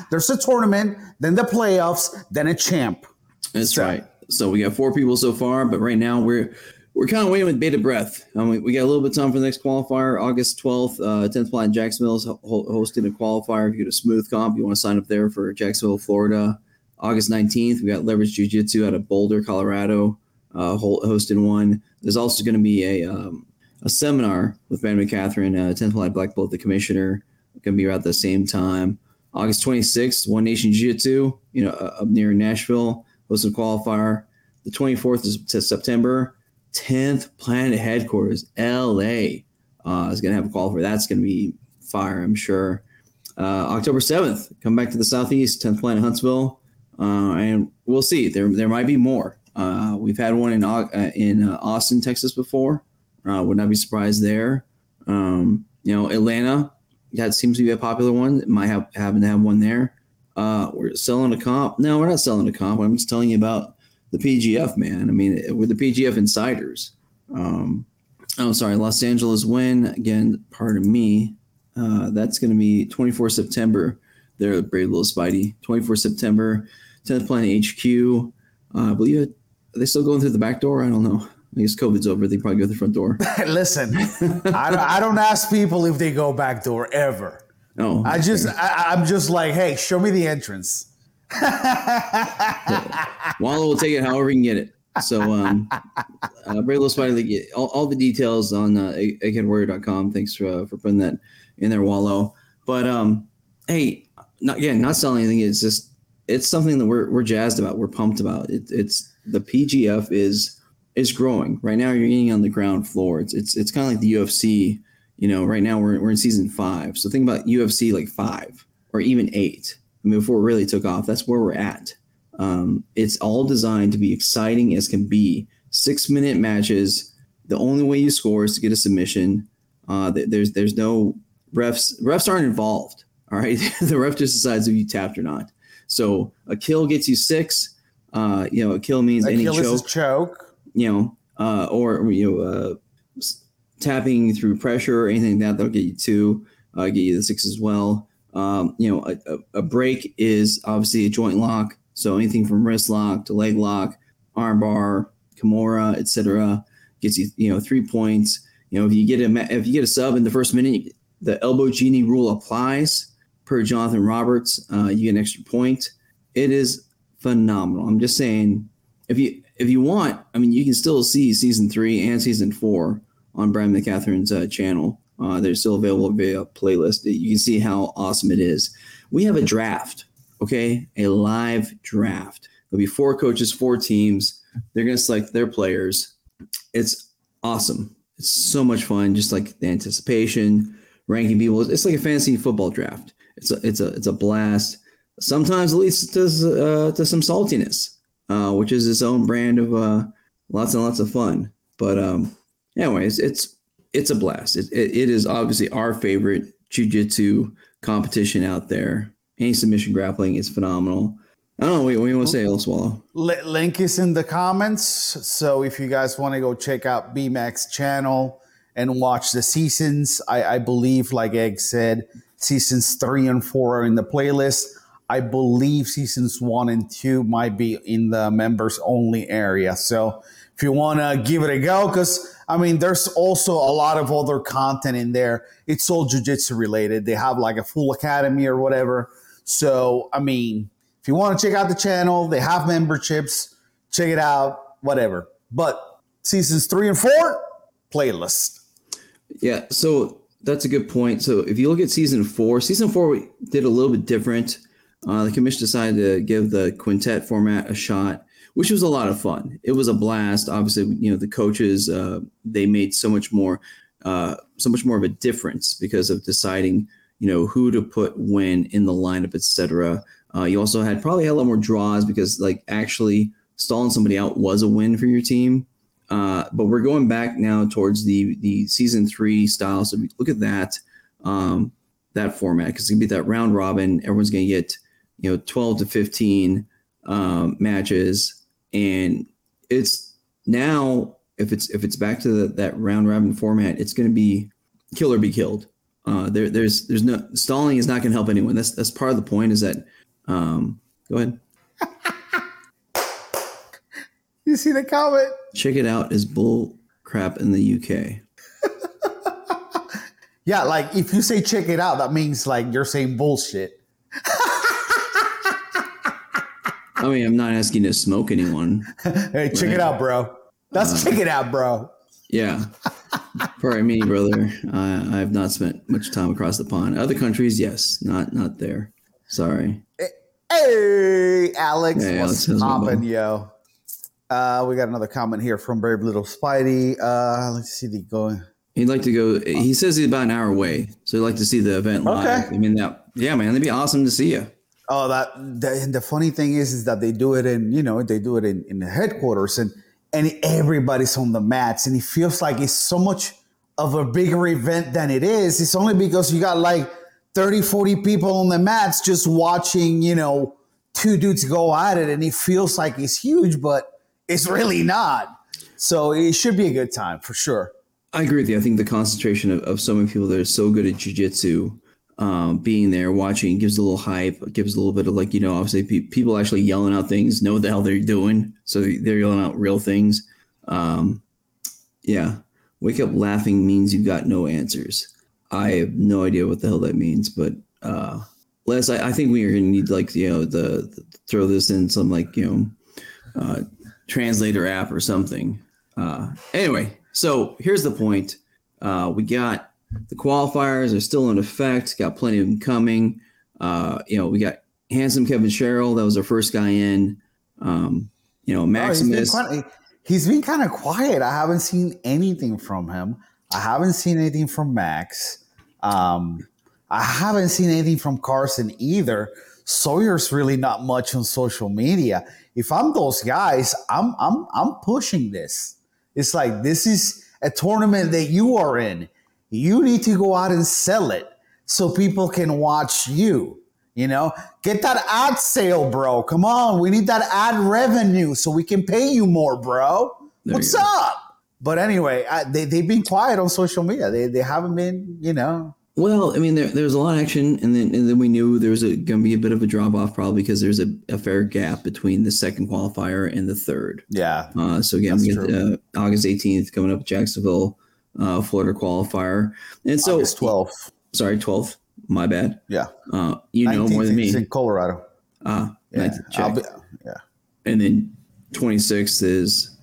There's a tournament, then the playoffs, then a champ. That's So- right. So we got four people so far, but right now we're we're kind of waiting with bated breath. Um, we, we got a little bit of time for the next qualifier, August twelfth. Uh, Tenth Planet Jacksonville is ho- hosting a qualifier. If you go a Smoothcomp, you want to sign up there for Jacksonville, Florida. August nineteenth, we got Leverage Jiu Jitsu out of Boulder, Colorado. uh, hosting one. There's also going to be a um, a seminar with Ben McCaghren, uh, 10th Planet Black Belt, the commissioner, going to be around the same time. August 26th, One Nation Jiu Jitsu, you know, uh, up near Nashville, hosting a qualifier. The 24th is to September. 10th Planet Headquarters, LA, uh, is going to have a qualifier. That's going to be fire, I'm sure. Uh, October 7th, come back to the Southeast, 10th Planet Huntsville. Uh, and we'll see. There, there might be more. Uh, we've had one in uh, in uh, Austin, Texas before. Would not be surprised there. Um, you know, Atlanta, that seems to be a popular one. Might have happen to have one there. We're selling a comp. No, we're not selling a comp. I'm just telling you about the PGF, man. I mean, we're the PGF insiders. Um, oh, sorry, Los Angeles win again. Pardon me. Uh, that's going to be 24 September. There, brave little Spidey. 24 September, 10th Planet HQ. Uh, I believe it. Are they still going through the back door? I don't know. I guess COVID's over. They probably go through the front door. Listen, I don't, I don't ask people if they go back door ever. Oh, I just I, I'm just like, hey, show me the entrance. Wallow will take it however he can get it. So, um, uh, Brave Little Spider, get all, all the details on uh, eggheadwarrior.com. Thanks for, uh, for putting that in there, Wallow. But, um, hey, not, again, not selling anything. It's just, it's something that we're, we're jazzed about. We're pumped about. It, it's the PGF is, is growing right now. You're eating on the ground floor. It's, it's, it's kind of like the UFC, you know, right now we're, we're in season five. So think about UFC like five or even eight. I mean, before it really took off, that's where we're at. Um, it's all designed to be exciting as can be. Six minute matches. The only way you score is to get a submission. Uh, there's there's no refs. Refs aren't involved. All right, the ref just decides if you tapped or not. So a kill gets you six. Uh, you know, a kill means any Achilles choke is choke. you know, uh, or you know, uh, tapping through pressure or anything like that, that'll get you two, uh, get you the six as well. Um, you know, a, a, break is obviously a joint lock, so anything from wrist lock to leg lock, arm bar, kimura, etc., gets you you know three points. You know, if you get a if you get a sub in the first minute, the elbow genie rule applies per Jonathan Roberts. Uh, you get an extra point. It is phenomenal. I'm just saying, if you if you want, I mean, you can still see season three and season four on Brian McCaghren's uh, channel. Uh, they're still available via playlist. You can see how awesome it is. We have a draft, okay, a live draft. There'll be four coaches, four teams. They're going to select their players. It's awesome. It's so much fun. Just like the anticipation, ranking people. It's like a fantasy football draft. It's a it's a it's a blast. Sometimes it leads to uh, to some saltiness, uh, which is its own brand of uh, lots and lots of fun. But um, anyways, it's it's a blast. It, it, it is obviously our favorite jujitsu competition out there. Any submission grappling is phenomenal. I don't know. Do you want to say, El Swallow? Link is in the comments. So if you guys want to go check out BMAC's channel and watch the seasons, I, I believe, like Egg said, seasons three and four are in the playlist. I believe seasons one and two might be in the members only area. So if you want to give it a go, because I mean, there's also a lot of other content in there. It's all jujitsu related. They have like a full academy or whatever. So, I mean, if you want to check out the channel, they have memberships. Check it out, whatever. But seasons three and four, playlist. Yeah, so that's a good point. So if you look at season four, season four we did a little bit different. Uh, the commission decided to give the quintet format a shot, which was a lot of fun. It was a blast. Obviously, you know the coaches uh, they made so much more, uh, so much more of a difference because of deciding you know who to put when in the lineup, etc. Uh, you also had probably had a lot more draws because like actually stalling somebody out was a win for your team. Uh, but we're going back now towards the the season three style. So look at that um, that format because it's gonna be that round robin. Everyone's gonna get you know 12 to 15 um, matches, and it's now if it's if it's back to the, that round robin format, it's gonna be kill or be killed. Uh, there, there's there's no stalling is not going to help anyone. That's that's part of the point. Is that um, go ahead You see the comment? check it out. Is bull crap in the UK. Yeah, like if you say check it out, that means like you're saying bullshit. I mean, I'm not asking to smoke anyone. Hey, check it out, bro. That's it out, bro. Yeah. Pardon me, brother. I, I have not spent much time across the pond. Other countries, yes, not not there. Sorry. Hey, Alex, Hey, what's Alex, how's it poppin', going? yo? Uh, we got another comment here from Brave Little Spidey. Uh, let's see the going. He'd like to go. He says he's about an hour away, so he'd like to see the event live. Okay. I mean, that yeah, man, that'd be awesome to see you. Oh, that the, the funny thing is, is that they do it in, you know, they do it in, in the headquarters and and everybody's on the mats and it feels like it's so much of a bigger event than it is. It's only because you got like 30, 40 people on the mats just watching, you know, two dudes go at it and it feels like it's huge, but it's really not. So it should be a good time for sure. I agree with you. I think the concentration of, of so many people that are so good at jujitsu, um, being there watching gives a little hype, gives a little bit of like, you know, obviously pe- people actually yelling out things, know what the hell they're doing. So they're yelling out real things. Um, yeah. Wake up laughing means you've got no answers. I have no idea what the hell that means, but, uh, Les, I, I think we are going to need like, you know, the, the throw this in some like, you know, uh, translator app or something. Uh, anyway, so here's the point. Uh, we got the qualifiers are still in effect. Got plenty of them coming. Uh, you know, we got handsome Kevin Sherrill. That was our first guy in. Um, you know, Maximus. Oh, he's been, quite, he's been kind of quiet. I haven't seen anything from him. I haven't seen anything from Max. Um, I haven't seen anything from Carson either. Sawyer's really not much on social media. If I'm those guys, I'm I'm I'm pushing this. It's like this is a tournament that you are in. You need to go out and sell it so people can watch you. You know, get that ad sale, bro. Come on, we need that ad revenue so we can pay you more, bro. There What's up? But anyway, I, they they've been quiet on social media. They they haven't been, you know. Well, I mean, there, there was a lot of action, and then and then we knew there was going to be a bit of a drop off, probably because there's a, a fair gap between the second qualifier and the third. Yeah, Uh, so again, we uh, August 18th coming up, Jacksonville, uh, Florida qualifier, and so August 12th. sorry, 12th. My bad. Yeah, Uh, you know more than me. in Colorado. Ah, Yeah, 19th, check. Be, yeah, and then 26th is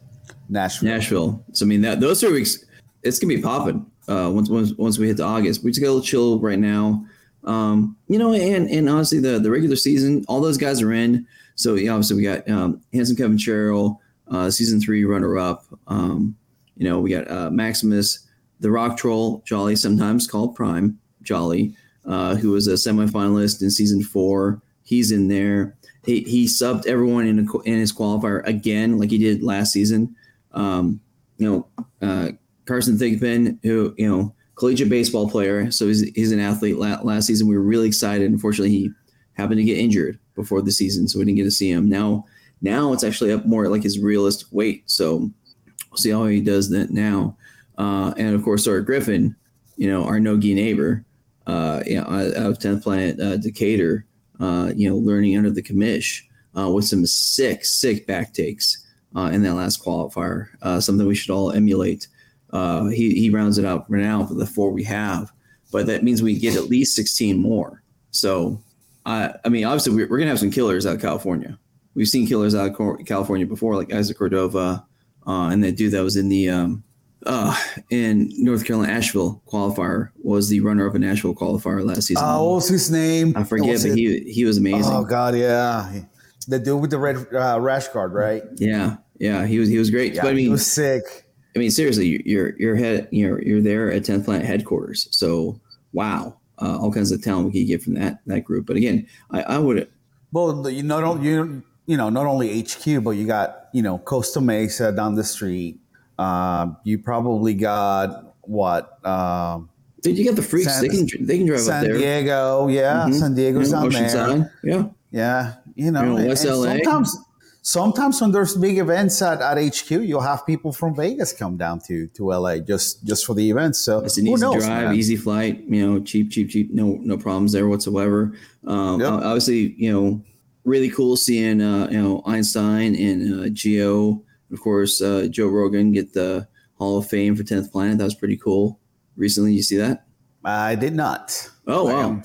Nashville. Nashville. So I mean that those three weeks, it's gonna be popping. Uh, once once once we hit to August, we just got a little chill right now. Um, you know, and and honestly, the the regular season, all those guys are in. So yeah, obviously we got um, handsome Kevin Sherrill, uh, season three runner up. Um, you know, we got uh, Maximus, the Rock Troll, Jolly, sometimes called Prime Jolly, uh, who was a semifinalist in season four. He's in there. He, he subbed everyone in, a, in his qualifier again, like he did last season. Um, you know, uh, Carson Thigpen, who you know, collegiate baseball player, so he's he's an athlete. La- last season, we were really excited. Unfortunately, he happened to get injured before the season, so we didn't get to see him. Now, now it's actually up more like his realistic weight. So see how he does that now. Uh, and of course, our Griffin, you know, our Nogi neighbor, uh, you know, out of 10th Planet uh, Decatur, uh, you know, learning under the commish uh, with some sick, sick back takes uh, in that last qualifier. Uh, something we should all emulate. He, he rounds it out right now for the four we have, but that means we get at least 16 more. So, I I mean, obviously, we're, we're going to have some killers out of California. We've seen killers out of California before, like Isaac Cordova, uh, and that dude that was in the um, uh, in North Carolina Asheville qualifier was the runner up in Asheville qualifier last season. Uh, what was his name? I forget, but it- he he was amazing. Oh God, yeah, the dude with the red uh, rash guard, right? yeah, yeah, he was he was great. Yeah, but I he was sick. I mean, seriously, you- you're you're head you're you're there at 10th Planet headquarters. So wow, uh, all kinds of talent we could get from that that group. But again, I, I would Well, you not only you you know not only HQ, but you got you know Costa Mesa down the street. Um, you probably got what um, dude, you get the freaks. San- they can they can drive up there? San there. Diego, yeah, Mhm. San Diego's Yeah, down there. Yeah, Yeah, you know, You know, West LA. sometimes sometimes when there's big events at, at HQ, you'll have people from Vegas come down to to LA just just for the events. So it's an easy knows, drive, man? easy flight. You know, cheap, cheap, cheap. No no problems there whatsoever. Um, Yep. Obviously, you know, really cool seeing uh, you know Einstein and uh, Gio, of course, uh, Joe Rogan get the Hall of Fame for 10th Planet. That was pretty cool. Recently, you see that? I did not. Oh I wow. am-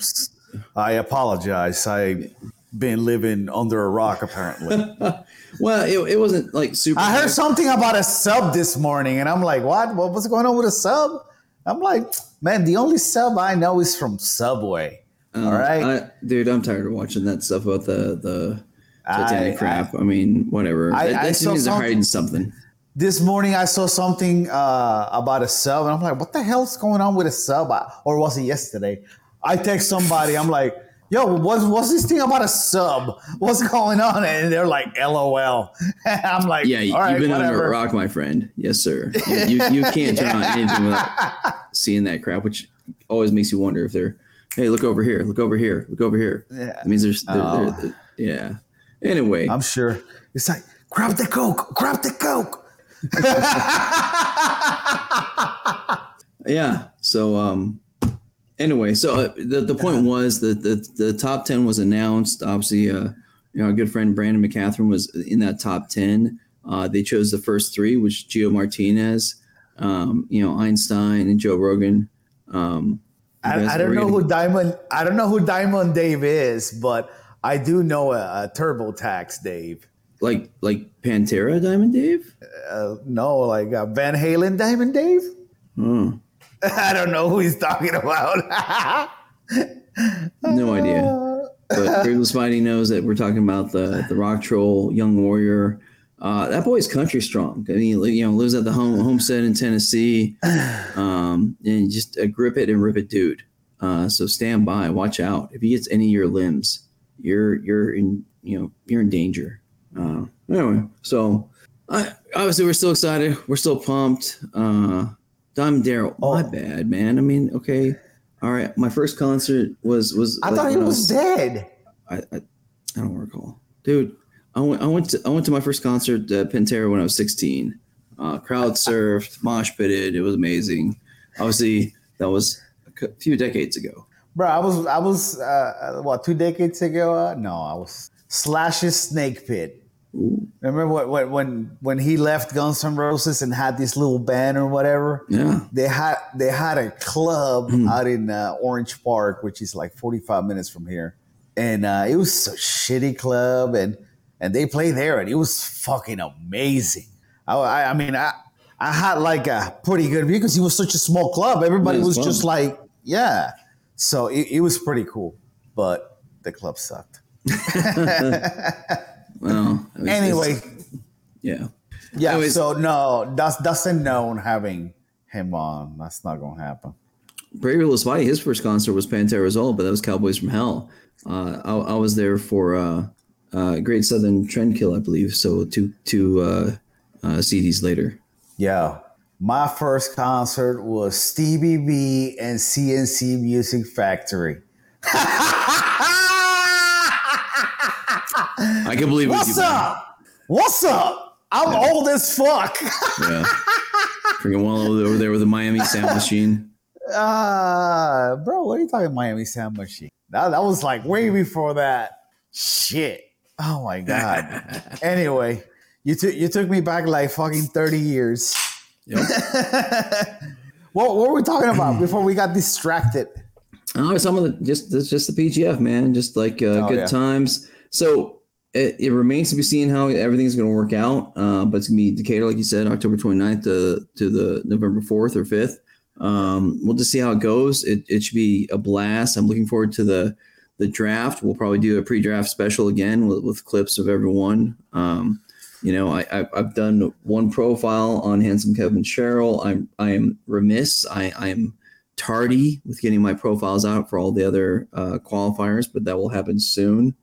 I apologize. I been living under a rock apparently. well, it, it wasn't like super. I heard something about a sub this morning, and I'm like, what? What was going on with a sub? I'm like, man, the only sub I know is from Subway. Um, All right. I, dude. I'm tired of watching that stuff about the the Titanic I- crap. I, mean, whatever. I- that I that means they're hiding something. This morning I saw something uh, about a sub, and I'm like, what the hell's going on with a sub? I- Or was it yesterday? I text somebody, I'm like, yo, what's, what's this thing about a sub? What's going on? And they're like, LOL. I'm like, Yeah, you, all right, you've been under a rock, my friend. Yes, sir. You, you, you can't turn on anything without seeing that crap, which always makes you wonder if they're, hey, look over here, look over here, look over here. Yeah. It means there's, Oh. yeah. Anyway, I'm sure. It's like, grab the Coke, grab the Coke. yeah. So, um, anyway, so uh, the, the point was that the, the top 10 was announced. Obviously, uh, you know, our good friend Brandon McCaghren was in that top 10. Uh, they chose the first three, which Gio Martinez, um, you know, Einstein and Joe Rogan. Um, I, I don't know who Diamond. I don't know who Diamond Dave is, but I do know a, a TurboTax Dave. like like Pantera Diamond Dave. Uh, no, like uh, Van Halen Diamond Dave. Oh, I don't know who he's talking about. no idea. But Greg Spidey knows that we're talking about the the rock troll, young warrior. Uh, that boy's country strong. I mean, you know, lives at the home homestead in Tennessee, um, and just a grip it and rip it dude. Uh, so stand by, watch out. If he gets any of your limbs, you're you're in you know you're in danger. Uh, anyway, so I, obviously we're still excited. We're still pumped. Uh, Diamond Daryl, my Oh. bad, man. I mean, okay, all right. My first concert was was. I like thought he I was dead. I, I, I don't recall, dude. I went, I went to I went to my first concert at Pantera when I was 16. Uh, crowd surfed, mosh pitted. It was amazing. Obviously, that was a few decades ago. Bro, I was I was uh, what two decades ago? Uh, no, I was Slash's Snake Pit. Ooh, Remember what, what when when he left Guns N' Roses and had this little band or whatever? yeah, They had they had a club Hmm. out in uh, Orange Park, which is like 45 minutes from here, and uh, it was a shitty club, and and they played there, and it was fucking amazing. I I, I mean I. I had like a pretty good view because it was such a small club. Everybody was just like, yeah. So it, it was pretty cool, but the club sucked. well, Anyway, yeah. yeah. anyways- so no, that's that's a known having him on. That's not gonna happen. Brave Little Spidey, his first concert was Pantera as well, but that was Cowboys from Hell. Uh, I, I was there for uh, uh, Great Southern Trendkill, I believe. So two two uh, uh, CDs later. Yeah. My first concert was Stevie B and C+C Music Factory. I can believe What's man. up? What's up? I'm old as fuck. Yeah. Freaking well over there with the Miami Sound Machine. Uh, bro, what are you talking Miami Sound Machine? That, that was like way before that. Shit. Oh my god. anyway, you took you took me back like fucking 30 years. Yep. what, what were we talking about before we got distracted? Oh, some of the just just the PGF man, just like uh, Oh, good yeah. times. So it, it remains to be seen how everything's going to work out. Uh, but it's going to be Decatur, like you said, October 29th to, to the November 4th or 5th. Um, we'll just see how it goes. It, it should be a blast. I'm looking forward to the the draft. We'll probably do a pre-draft special again with, with clips of everyone. Um, you know, I, I I've done one profile on handsome Kevin Sherrill. I'm I am remiss. I I am tardy with getting my profiles out for all the other uh, qualifiers, but that will happen soon.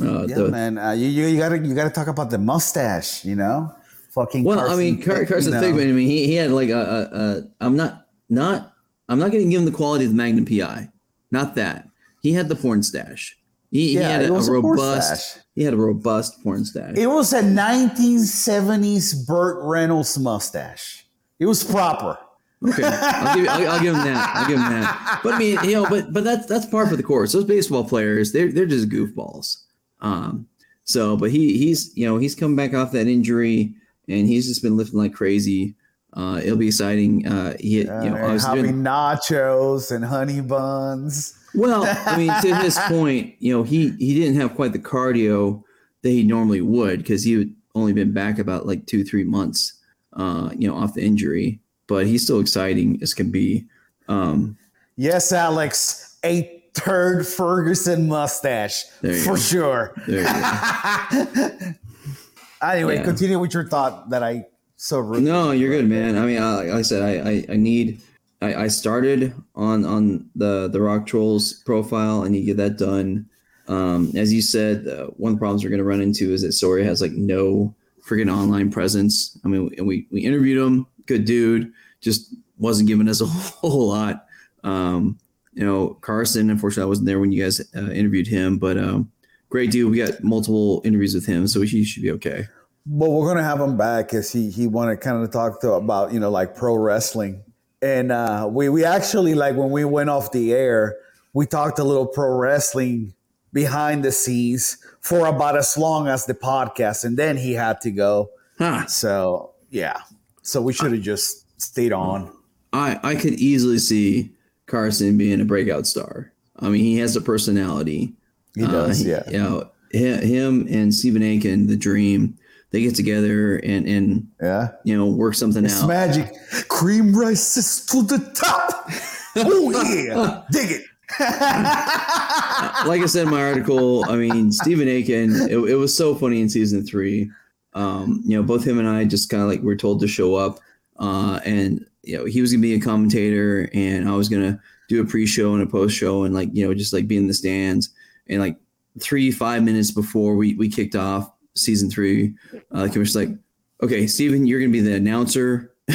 Uh, Yeah, the- man. Uh, you, you you gotta you gotta talk about the mustache. You know, fucking. well, I mean, Car- Carson you know. Figman. I mean, he, he had like a, a, a. I'm not not. I'm not going to give him the quality of the Magnum PI. Not that he had the porn stash. He, he Yeah, had it a, was a robust. stash. He had a robust porn stash. It was a 1970s Burt Reynolds mustache. It was proper. Okay, I'll give, I'll, I'll give him that. I'll give him that. But I mean, you know, but but that's that's par for the course. Those baseball players, they're they're just goofballs. Um, so, but he he's you know he's come back off that injury and he's just been lifting like crazy. Uh, it'll be exciting. Uh, he, Uh, you know, having doing- nachos and honey buns. Well, I mean, to his point, you know, he he didn't have quite the cardio that he normally would because he had only been back about like two three months, uh, you know, off the injury. But he's still exciting as can be. Um, Yes, Alex, a third Ferguson mustache for go. sure. there you go. Anyway, Yeah. continue with your thought that I so rude. No, you're good, man. I mean, uh, like I said, I, I, I need. I, I started on on the the Rock Trolls profile. Need to get that done. Um, as you said, uh, one of the problems we're going to run into is that Sawyer has like no freaking online presence. I mean, and we we interviewed him, good dude, just wasn't giving us a whole lot. Um, you know, Carson, unfortunately, I wasn't there when you guys uh, interviewed him, but um, great dude. We got multiple interviews with him, so he should be okay. But we're gonna have him back because he he wanted kind of to talk to about you know like pro wrestling, and uh, we we actually like when we went off the air, we talked a little pro wrestling behind the scenes for about as long as the podcast, and then he had to go. Huh. So yeah, so we should have just stayed on. I I could easily see Carson being a breakout star. I mean, he has a personality. He does, he- yeah. You know, him and Stephen Aiken, the Dream, they get together and and Yeah, you know work something out. it's out. magic. Cream rises to the top. oh yeah, dig it. like I said in my article, I mean, Stephen Aiken, it, it was so funny in season three. Um, you know, both him and I just kind of like were told to show up, uh, and you know, he was gonna be a commentator, and I was gonna do a pre-show and a post-show, and like you know, just like be in the stands, and like three five minutes before we we kicked off season three, uh, the commissioner's like, okay, Stephen, you're gonna be the announcer.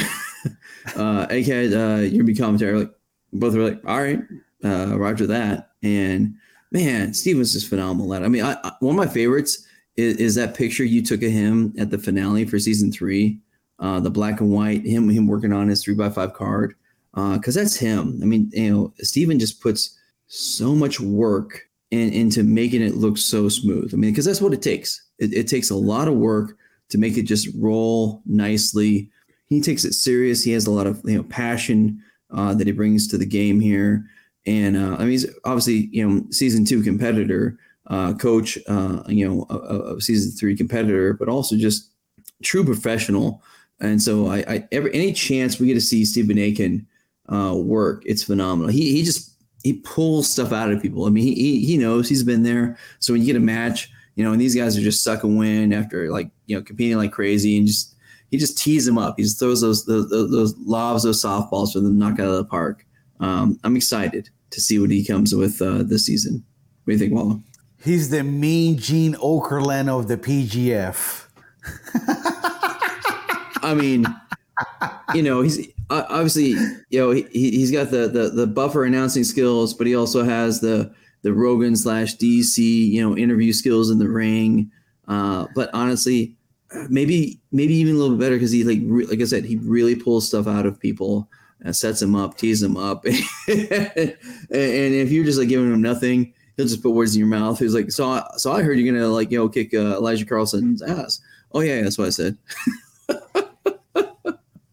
uh, Egghead, uh, you're gonna be commentary. Like both were like, all right, uh, roger that. And man, Steve was just phenomenal. At it. I mean, I, I, one of my favorites is, is that picture you took of him at the finale for season three, uh, the black and white, him him working on his three by five card, Uh because that's him. I mean, you know, Steven just puts so much work in, into making it look so smooth. I mean, because that's what it takes. It, it takes a lot of work to make it just roll nicely. He takes it serious. He has a lot of you know passion uh, that he brings to the game here. And uh, I mean, he's obviously you know season two competitor, uh, coach, uh, you know, a, a season three competitor, but also just true professional. And so I, I every any chance we get to see Stephen Aiken uh, work, it's phenomenal. He he just he pulls stuff out of people. I mean, he he, he knows he's been there. So when you get a match, you know, and these guys are just sucking wind after like you know competing like crazy and just he just tees them up. He just throws those those, those lobs, those softballs for them to knock out of the park. Um, I'm excited to see what he comes with uh, this season. What do you think, Wallo? He's the mean Gene Okerlund of the PGF. I mean, you know, he's uh, obviously, you know, he, he's got the, the the buffer announcing skills, but he also has the the Rogan slash DC, you know, interview skills in the ring. Uh, but honestly, maybe maybe even a little bit better because he like re- like I said, he really pulls stuff out of people, and sets them up, teases them up, and, and if you're just like giving him nothing, he'll just put words in your mouth. He's like, so I, so I heard you're gonna like you know kick uh, Elijah Carlson's ass. Oh yeah, that's what I said.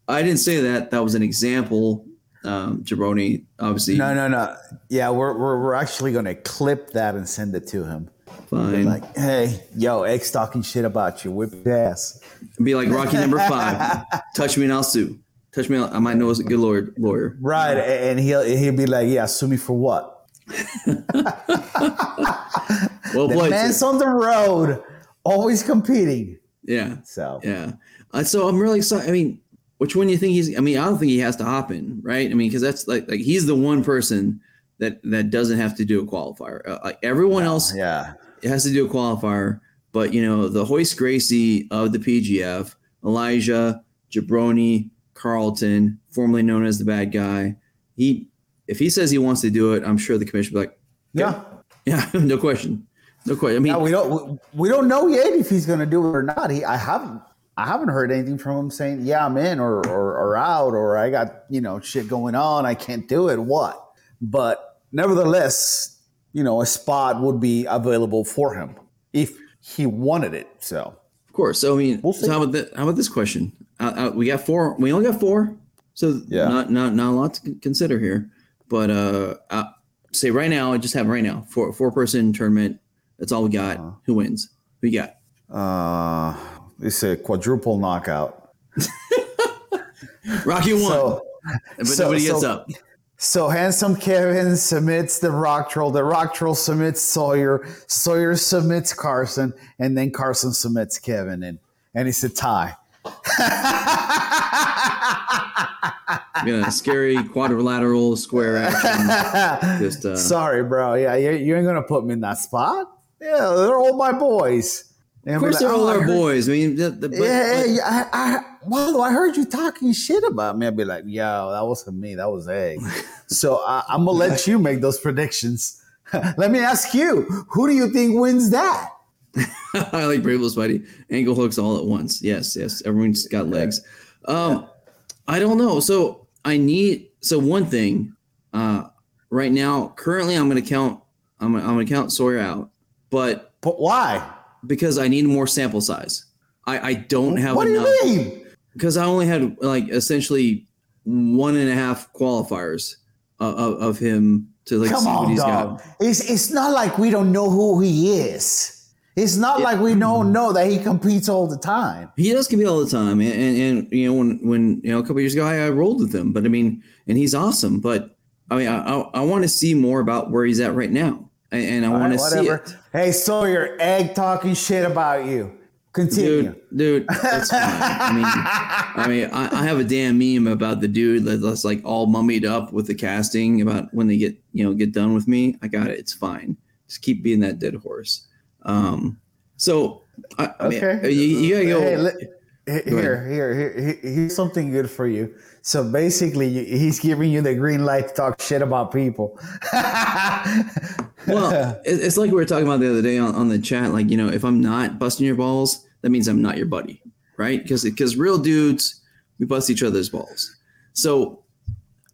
I didn't say that. That was an example. Um, Jabroni, obviously, No, no, no. Yeah, we're we're, we're actually gonna clip that and send it to him. fine. Like, hey, yo, X talking shit about you. Whip ass. Be like Rocky number five. Touch me and I'll sue. Touch me, I might know as a good lawyer. Lawyer. Right, and he'll he'll be like, yeah, sue me for what? Well The played. man's on the road, always competing. Yeah, So yeah. Uh, so I'm really excited. I mean, which one do you think he's? I mean, I don't think he has to hop in, right? I mean, because that's like like he's the one person that that doesn't have to do a qualifier. Uh, like everyone else yeah, has to do a qualifier. But you know, the Royce Gracie of the PGF, Elijah Jabroni, Carlson, formerly known as the bad guy. He, if he says he wants to do it, I'm sure the commission will be like, yeah. yeah, no question, no question. I mean, Now, we don't we, we don't know yet if he's gonna do it or not. He I haven't I haven't heard anything from him saying yeah I'm in or or, or out or I got you know shit going on I can't do it what. But nevertheless, you know a spot would be available for him if he wanted it. So Of course. So I mean, We'll so how about that? How about this question? uh, uh, we got four. We only got four, so Yeah. not not not a lot to consider here. But uh, uh, say right now, I just have right now four four person tournament. That's all we got. Uh-huh. Who wins? Who you got? Uh, it's a quadruple knockout. Rocky won, So, but so- nobody gets so- up. so handsome Kevin submits the rock troll. The rock troll submits Sawyer. Sawyer submits Carson, and then Carson submits Kevin, and and it's a tie. Got scary quadrilateral square action. Just uh, Sorry, bro. Yeah, you, you ain't gonna put me in that spot. Yeah, they're all my boys. And of course, like, they're all "Oh, I our heard- boys. I mean, the, the, but, yeah, yeah, I, I, Waldo, I heard you talking shit about me. I'd be like, yo, that wasn't me. That was Egg. so I, I'm going to let you make those predictions. let me ask you, who do you think wins that? I like Brave Little Spidey. Ankle hooks all at once. Yes, yes. Everyone's got legs. Um, I don't know. So I need. So one thing. Uh, right now, currently, I'm going to count. I'm, I'm going to count Sawyer out, but But why? Because I need more sample size. I, I don't have What do enough you mean? because I only had like essentially one and a half qualifiers of, of, him to like Come see what on, he's dog. got. It's, it's not like we don't know who he is. It's not like we don't know that he competes all the time. He does compete all the time, and, and, and you know when when you know a couple years ago I, I rolled with him, but I mean, and he's awesome. But I mean, I I, I want to see more about where he's at right now, and, and I want right, to see it, Hey, Sawyer, egg talking shit about you. Continue. dude. Dude, that's fine. I mean, I mean, I, I have a damn meme about the dude that's like all mummied up with the casting about when they get you know get done with me. I got it. It's fine. Just keep being that dead horse. Um, so I, I mean, Okay. you, you gotta go. Hey, let- Here, Go here, here, here, here's something good for you. So basically, you- he's giving you the green light to talk shit about people. well, it's like we were talking about the other day on, on the chat. Like, you know, if I'm not busting your balls, that means I'm not your buddy, right? Because because real dudes, we bust each other's balls. So,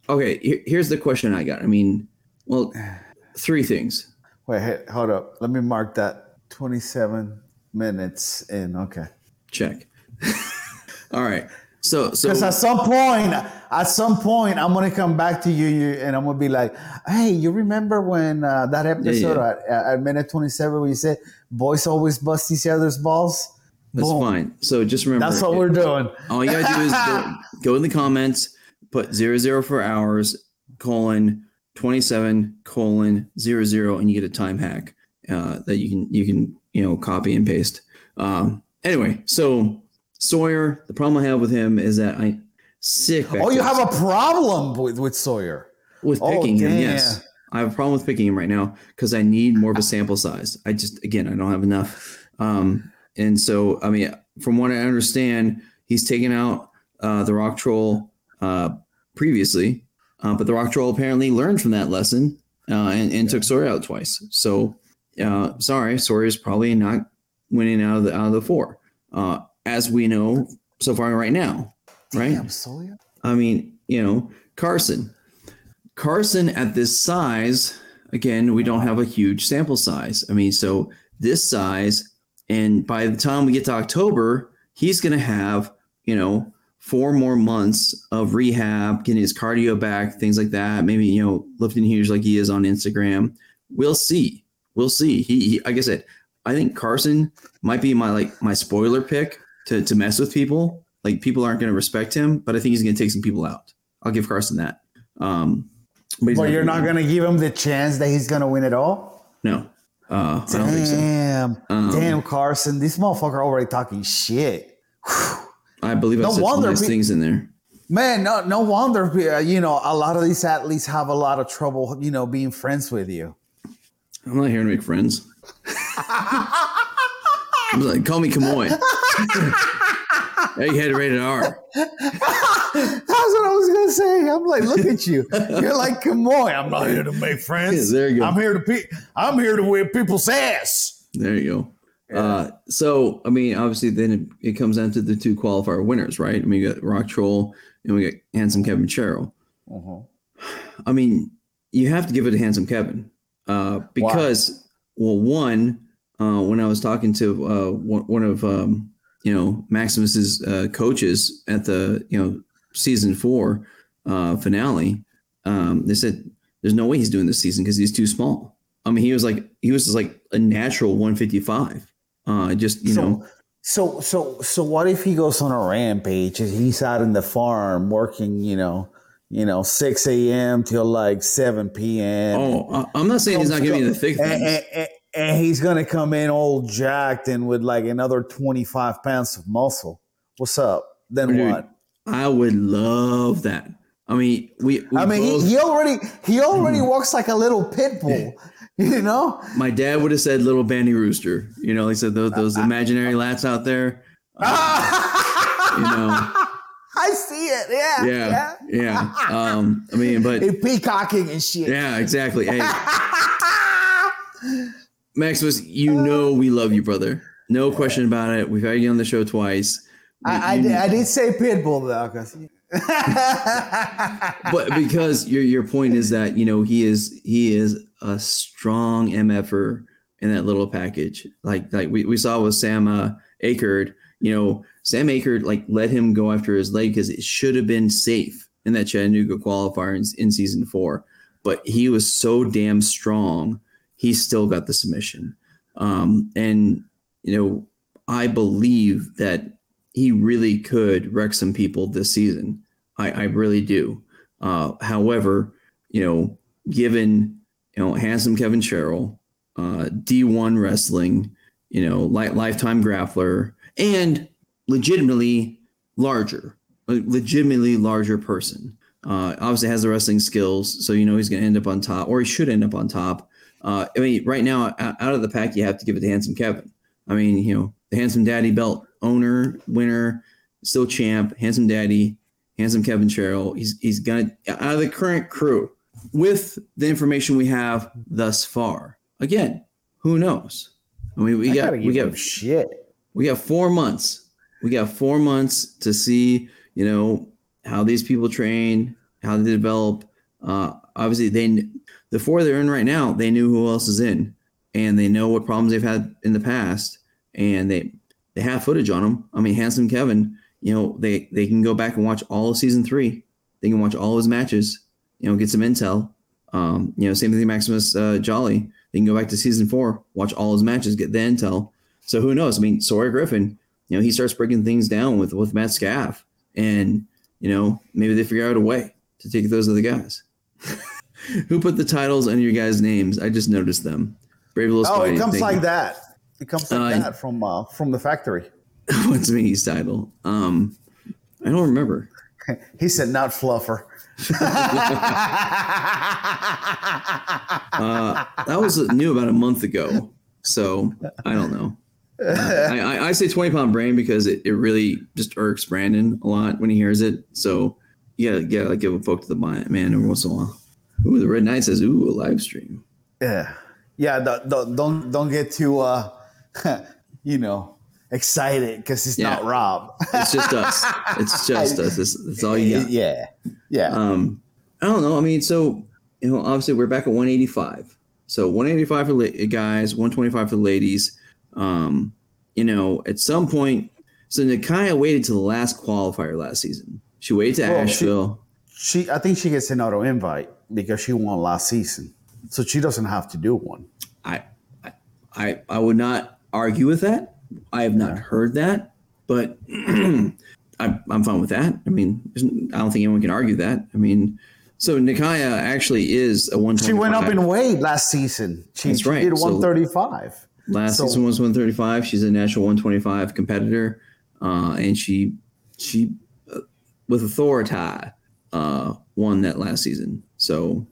okay, here- here's the question I got. I mean, well, three things. Wait, hey, hold up. Let me mark that 27 minutes in. Okay. Check. All right. So so Because at some point, at some point, I'm gonna come back to you, you and I'm gonna be like, "Hey, you remember when uh, that episode yeah. At, at minute 27 where you said boys always bust each other's balls?" that's Boom. fine. So just remember, That's what we're doing. all you gotta do is go, go in the comments, put zero zero for hours, colon twenty seven colon zero zero, and you get a time hack uh, that you can you can you know copy and paste. Um, anyway, so Sawyer, the problem I have with him is that I sick. Oh, you have a problem with with Sawyer. with Oh, picking him. Yes, I have a problem with picking him right now because I need more of a sample size. I just again I don't have enough. Um, and so I mean, from what I understand, he's taken out uh, the rock troll uh, previously, uh, but the rock troll apparently learned from that lesson uh, and, and took Sawyer out twice. So uh, sorry, Sawyer's probably not winning out of the out of the four, uh, as we know so far right now. Right? Damn, Sawyer. I mean, you know, Carson. Carson at this size, again, we don't have a huge sample size. I mean, so this size, and by the time we get to October, he's going to have, you know, four more months of rehab, getting his cardio back, things like that. Maybe, you know, lifting huge like he is on Instagram. We'll see. We'll see. He, he like I said, I think Carson might be my like my spoiler pick to to mess with people. Like people aren't going to respect him, but I think he's going to take some people out. I'll give Carson that. Um, but, But you're not gonna- gonna give him the chance that he's gonna win it all. No, uh, I don't think so. Damn, Um, damn, Carson, this motherfucker already talking shit. I believe I No said some wonder nice pe- things in there. Man, no, no wonder uh, you know a lot of these athletes have a lot of trouble, you know, being friends with you. I'm not here to make friends. I'm like, call me Kamoy. Egghead rated R. That's what I was gonna say. I'm like, look at you. You're like, come on. I'm not here to make friends. Yeah, there you go. I'm here to pe- I'm here to whip people's ass. There you go. Uh, so, I mean, obviously, then it, it comes down to the two qualifier winners, right? I mean, you got Rock Troll and we got Handsome Kevin Sherrill. I mean, you have to give it to Handsome Kevin uh, because, well, one, uh, when I was talking to uh, one, one of um, you know Maximus's uh, coaches at the you know season four uh, finale. Um, they said there's no way he's doing this season because he's too small. I mean, he was like he was just like a natural 155. Uh, just you so, know, So so so what if he goes on a rampage and he's out in the farm working, you know, you know, six a.m. till like seven p.m. oh, I'm not saying he's not giving you the thick and, and- he's gonna come in all jacked and with like another twenty five pounds of muscle. What's up? Then Dude, what? I would love that. I mean, we. we I mean, both- he, he already he already walks like a little pit bull, you know. my dad would have said little bandy rooster. You know, he said those, those imaginary lats out there. Uh, you know, I see it. Yeah, yeah, yeah. Um, I mean, but peacocking and shit. yeah, exactly. Hey, Maximus, you know we love you, brother. No question about it. We've had you on the show twice. I, I, did, I did say pit though, though, 'cause- but because your your point is that you know he is he is a strong mf'er in that little package like like we, we saw with sam uh, akerd you know sam akerd like let him go after his leg because it should have been safe in that chattanooga qualifier in, in season four but he was so damn strong he still got the submission um and you know i believe that he really could wreck some people this season I, I really do. Uh, however, you know, given you know handsome Kevin Sherrill, uh, D1 wrestling, you know, li- lifetime grappler, and legitimately larger, legitimately larger person. Uh, obviously has the wrestling skills, so you know he's going to end up on top, or he should end up on top. Uh, I mean, right now, out of the pack, you have to give it to handsome Kevin. I mean, you know, the handsome daddy belt owner, winner, still champ, handsome daddy, handsome Kevin Sherrill. He's he's gonna out of the current crew with the information we have thus far. Again, who knows? I mean, we I got we got shit. we got four months. We got four months to see, you know, how these people train, how they develop. Uh, obviously, they the four they're in right now, they knew who else is in, and they know what problems they've had in the past, and they they have footage on them. I mean, handsome Kevin, you know, they they can go back and watch all of season three. They can watch all his matches, you know, get some intel. Um, you know, same thing, Maximus uh, Jolly. They can go back to season four, watch all his matches, get the intel. So who knows? I mean, Sawyer Griffin, you know, he starts breaking things down with with Matt Scaff, and you know, maybe they figure out a way to take those other guys. who put the titles under your guys' names? I just noticed them. Brave little Oh, it comes like that. It comes like Uh, that from uh, from the factory. What's Minnie's title? Um, I don't remember. He said not fluffer. Uh, that was new about a month ago, so I don't know. Uh, I, I, I say twenty pound brain because it, it really just irks Brandon a lot when he hears it. So yeah, yeah, like give a poke to the man every once in a while. Ooh, the Red Knight says, "Ooh, a live stream." Yeah, yeah. Don't don't don't, don't get too uh, you know excited because it's Yeah. not Rob. It's just us. It's just us. That's, that's all you got. yeah, yeah. Um, I don't know. I mean, so you know, obviously we're back at 185. So 185 for la- guys, 125 for the ladies. Um, you know, at some point, so Nakaya waited to the last qualifier last season. She waited to Well, she- Asheville. She, I think she gets an auto invite because she won last season, so she doesn't have to do one. I, I, I, would not argue with that. I have not heard that, but I'm, I'm fine with that. I mean, I don't think anyone can argue that. I mean, so Nikaya actually is a one. She went up in weight last season. She, That's right. did So- 135. Last So- season was 135. She's a national 125 competitor, uh, and she she uh, with authority uh, won that last season. So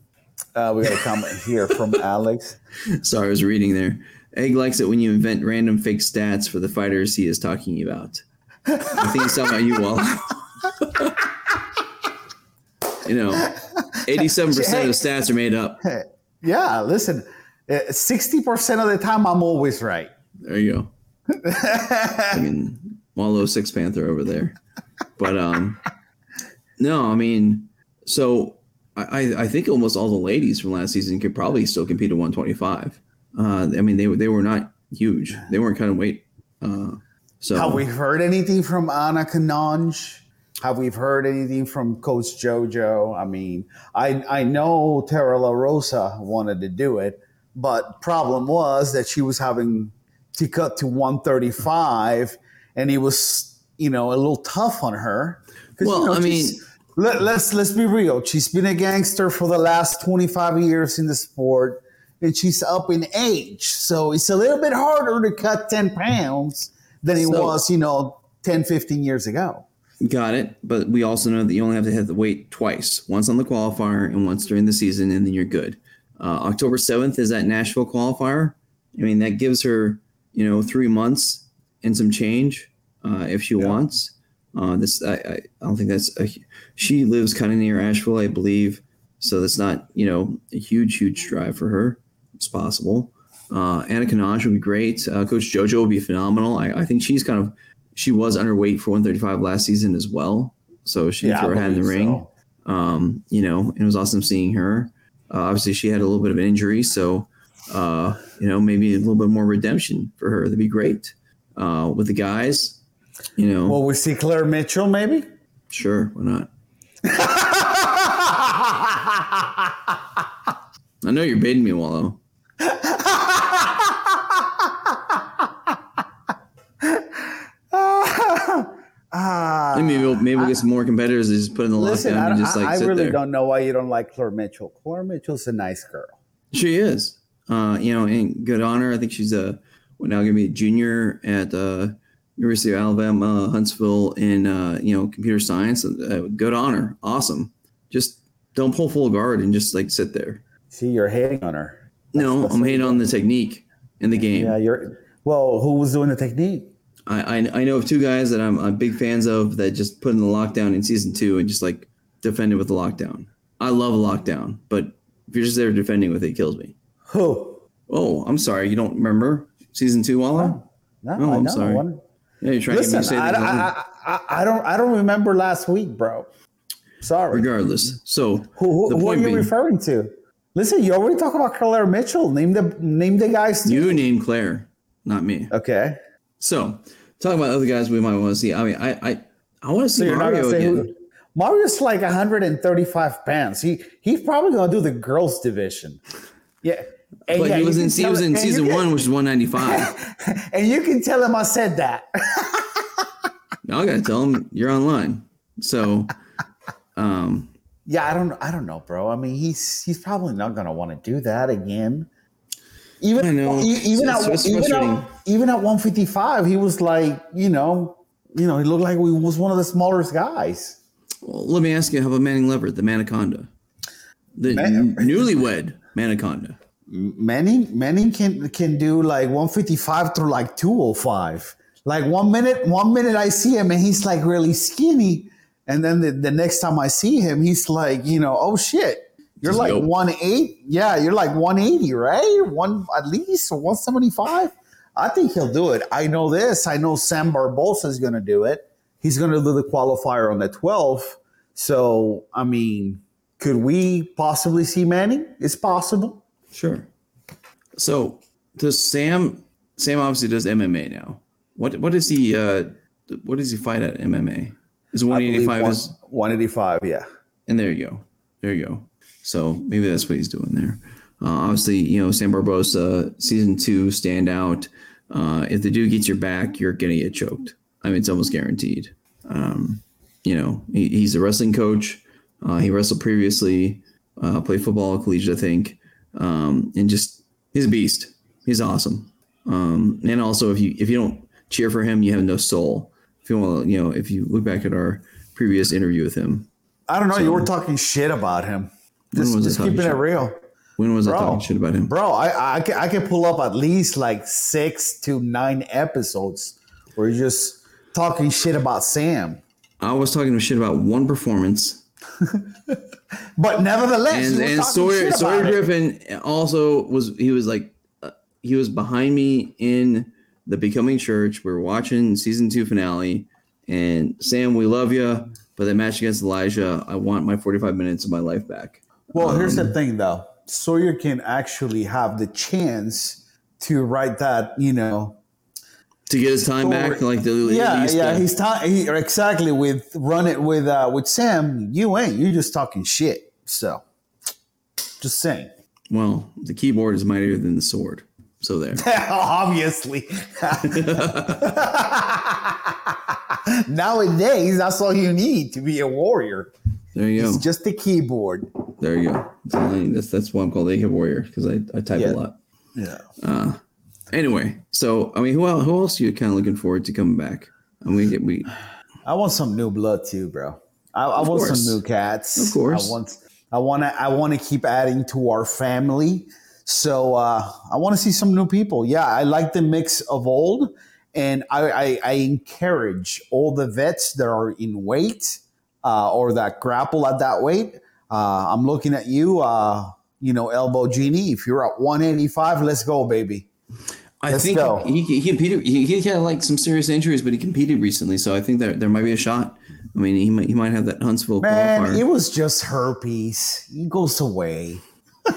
Uh, we got a comment here from Alex. sorry, I was reading there. Egg likes it when you invent random fake stats for the fighters he is talking about. I think he's talking about you, Wall. you know, 87% of the stats are made up. Yeah, listen, uh, sixty percent of the time I'm always right. There you go. I mean, Wallow Six Panther over there. But um, no, I mean, so I I- think almost all the ladies from last season could probably still compete at 125. Uh, I mean, they they were not huge. They weren't cutting weight. Uh, So Have we heard anything from Anna Kanonj? Have we heard anything from Coach JoJo? I mean, I I know Tara La Rosa wanted to do it, but problem was that she was having to cut to 135, and he was you know a little tough on her. 'Cause, Well, you know, I mean- she's- let, let's let's be real. She's been a gangster for the last 25 years in the sport, and she's up in age, so it's a little bit harder to cut 10 pounds than it So- was, you know, 10, 15 years ago. Got it. But we also know that you only have to hit the weight twice once on the qualifier and once during the season, and then you're good. Uh, October 7th is that Nashville qualifier. I mean, that gives her, you know, three months and some change uh, if she wants. Uh, this, I, I, don't think that's a, she lives kind of near Asheville, I believe. So that's not, you know, a huge, huge drive for her. It's possible. Uh, Anna Kanaj would be great. Uh, Coach JoJo would be phenomenal. I, I think she's kind of she was underweight for 135 last season as well. So she Yeah, threw her hat in the ring. so. Um, you know, it was awesome seeing her. Uh, obviously, she had a little bit of an injury, so uh, you know maybe a little bit more redemption for her. That'd be great. Uh, with the guys, you know, Well, we see Claire Mitchell, maybe. sure, why not? I know you're baiting me, Wallow. Ah, Maybe we'll maybe we'll get some more competitors to just put in the listen, lockdown I, and just like I sit really there. don't know why you don't like Claire Mitchell. Claire Mitchell's a nice girl. She is. Uh, you know, in good honor. I think she's a well, now going to be a junior at uh, University of Alabama, Huntsville, in uh, you know computer science. Uh, good honor, awesome. Just don't pull full guard and just like sit there. See, you're hating on her. no, I'm hating on the technique in the game. Yeah, you're. Well, who was doing the technique? I, I I know of two guys that I'm, I'm big fans of that just put in the lockdown in season two and just like defended with the lockdown. I love a lockdown, but if you're just there defending with it, it kills me. Who? Oh, I'm sorry, you don't remember season two, Wallow? No, Oh, I I'm sorry. one. Yeah, you're trying to get me Listen, to say I. I, I, I don't. I don't remember last week, bro. Sorry. Regardless, so Who, who, who are you being, referring to? Listen, you already talked about Claire Mitchell. Name the name the guys. you name Claire, not me. Okay. So talking about other guys we might want to see. I mean, I I, I want to see you're Mario again. who? Mario's like 135 pounds. He he's probably gonna do the girls division. Yeah. And But yeah, he was in he was in season one, which is 195. and you can tell him I said that. now I gotta tell him you're online. So, um, yeah, I don't I don't know, bro. I mean, he's he's probably not gonna want to do that again. Even I know. even It's- at it's even at, even at 155, he was like, you know, you know, he looked like he was one of the smallest guys. well, let me ask you: How about Manning Leopard, the Manaconda, the Man- newlywed Manaconda? Manning Manning can can do like 155 through like 205. Like one minute, one minute I see him and he's like really skinny, and then the, the next time I see him, he's like, you know, oh shit, you're Just like go. 180. Yeah, you're like 180, right? One at least 175. I think he'll do it. I know this. I know Sam Barbosa is going to do it. He's going to do the qualifier on the 12th. So I mean, could we possibly see Manning? It's possible. Sure. So does Sam? Sam obviously does MMA now. What what does he? Uh, what does he fight at MMA? Is one eighty five one- is 185, yeah. And there you go. There you go. So maybe that's what he's doing there. Uh, obviously, you know, Sam Barbosa, season two standout. Uh, if the dude gets your back, you're going to get choked. I mean, it's almost guaranteed. Um, you know, he, he's a wrestling coach. Uh, he wrestled previously, uh, played football, collegiate, I think. Um, and just, he's a beast. He's awesome. Um, and also, if you if you don't cheer for him, you have no soul. If you want, you know, if you look back at our previous interview with him, I don't know. you were talking shit about him. Just, just keeping it shit? real. When was I talking shit about him? Bro, I, I, can, I can pull up at least like six to nine episodes where you're just talking shit about Sam. I was talking shit about one performance, But nevertheless, and and Sawyer Sawyer it. Griffin also was he was like uh, he was behind me in the Becoming Church. We were watching season two finale, and Sam, we love you, but that match against Elijah, I want my forty five minutes of my life back. Well, here's Um, the thing, though. Sawyer can actually have the chance to write that, you know, to get his time back. Like the yeah, least, yeah, uh, he's talking he, exactly with run it with uh with Sam. You ain't. You're just talking shit. So, just saying. well, the keyboard is mightier than the sword. So there. Obviously. Nowadays, that's all you need to be a warrior. There you go. It's just the keyboard. There you go. That's, all I need. that's, why I'm called AK Warrior because I, I type Yeah. a lot. Yeah. Anyway, so I mean, who else, who else are you kind of looking forward to coming back? I mean, we, we I want some new blood too, bro. I, I want course. some new cats. Of course. I want. I want to. I want to keep adding to our family. So uh, I want to see some new people. Yeah, I like the mix of old, and I, I, I encourage all the vets that are in weight uh, or that grapple at that weight. Uh, I'm looking at you. Uh, you know, elbow genie. If you're at 185, let's go, baby. I Let's think go. he, he competed. He, he had like some serious injuries, but he competed recently, so I think that there might be a shot. I mean, he might he might have that Huntsville Man, qualifier. it was just herpes. He goes away.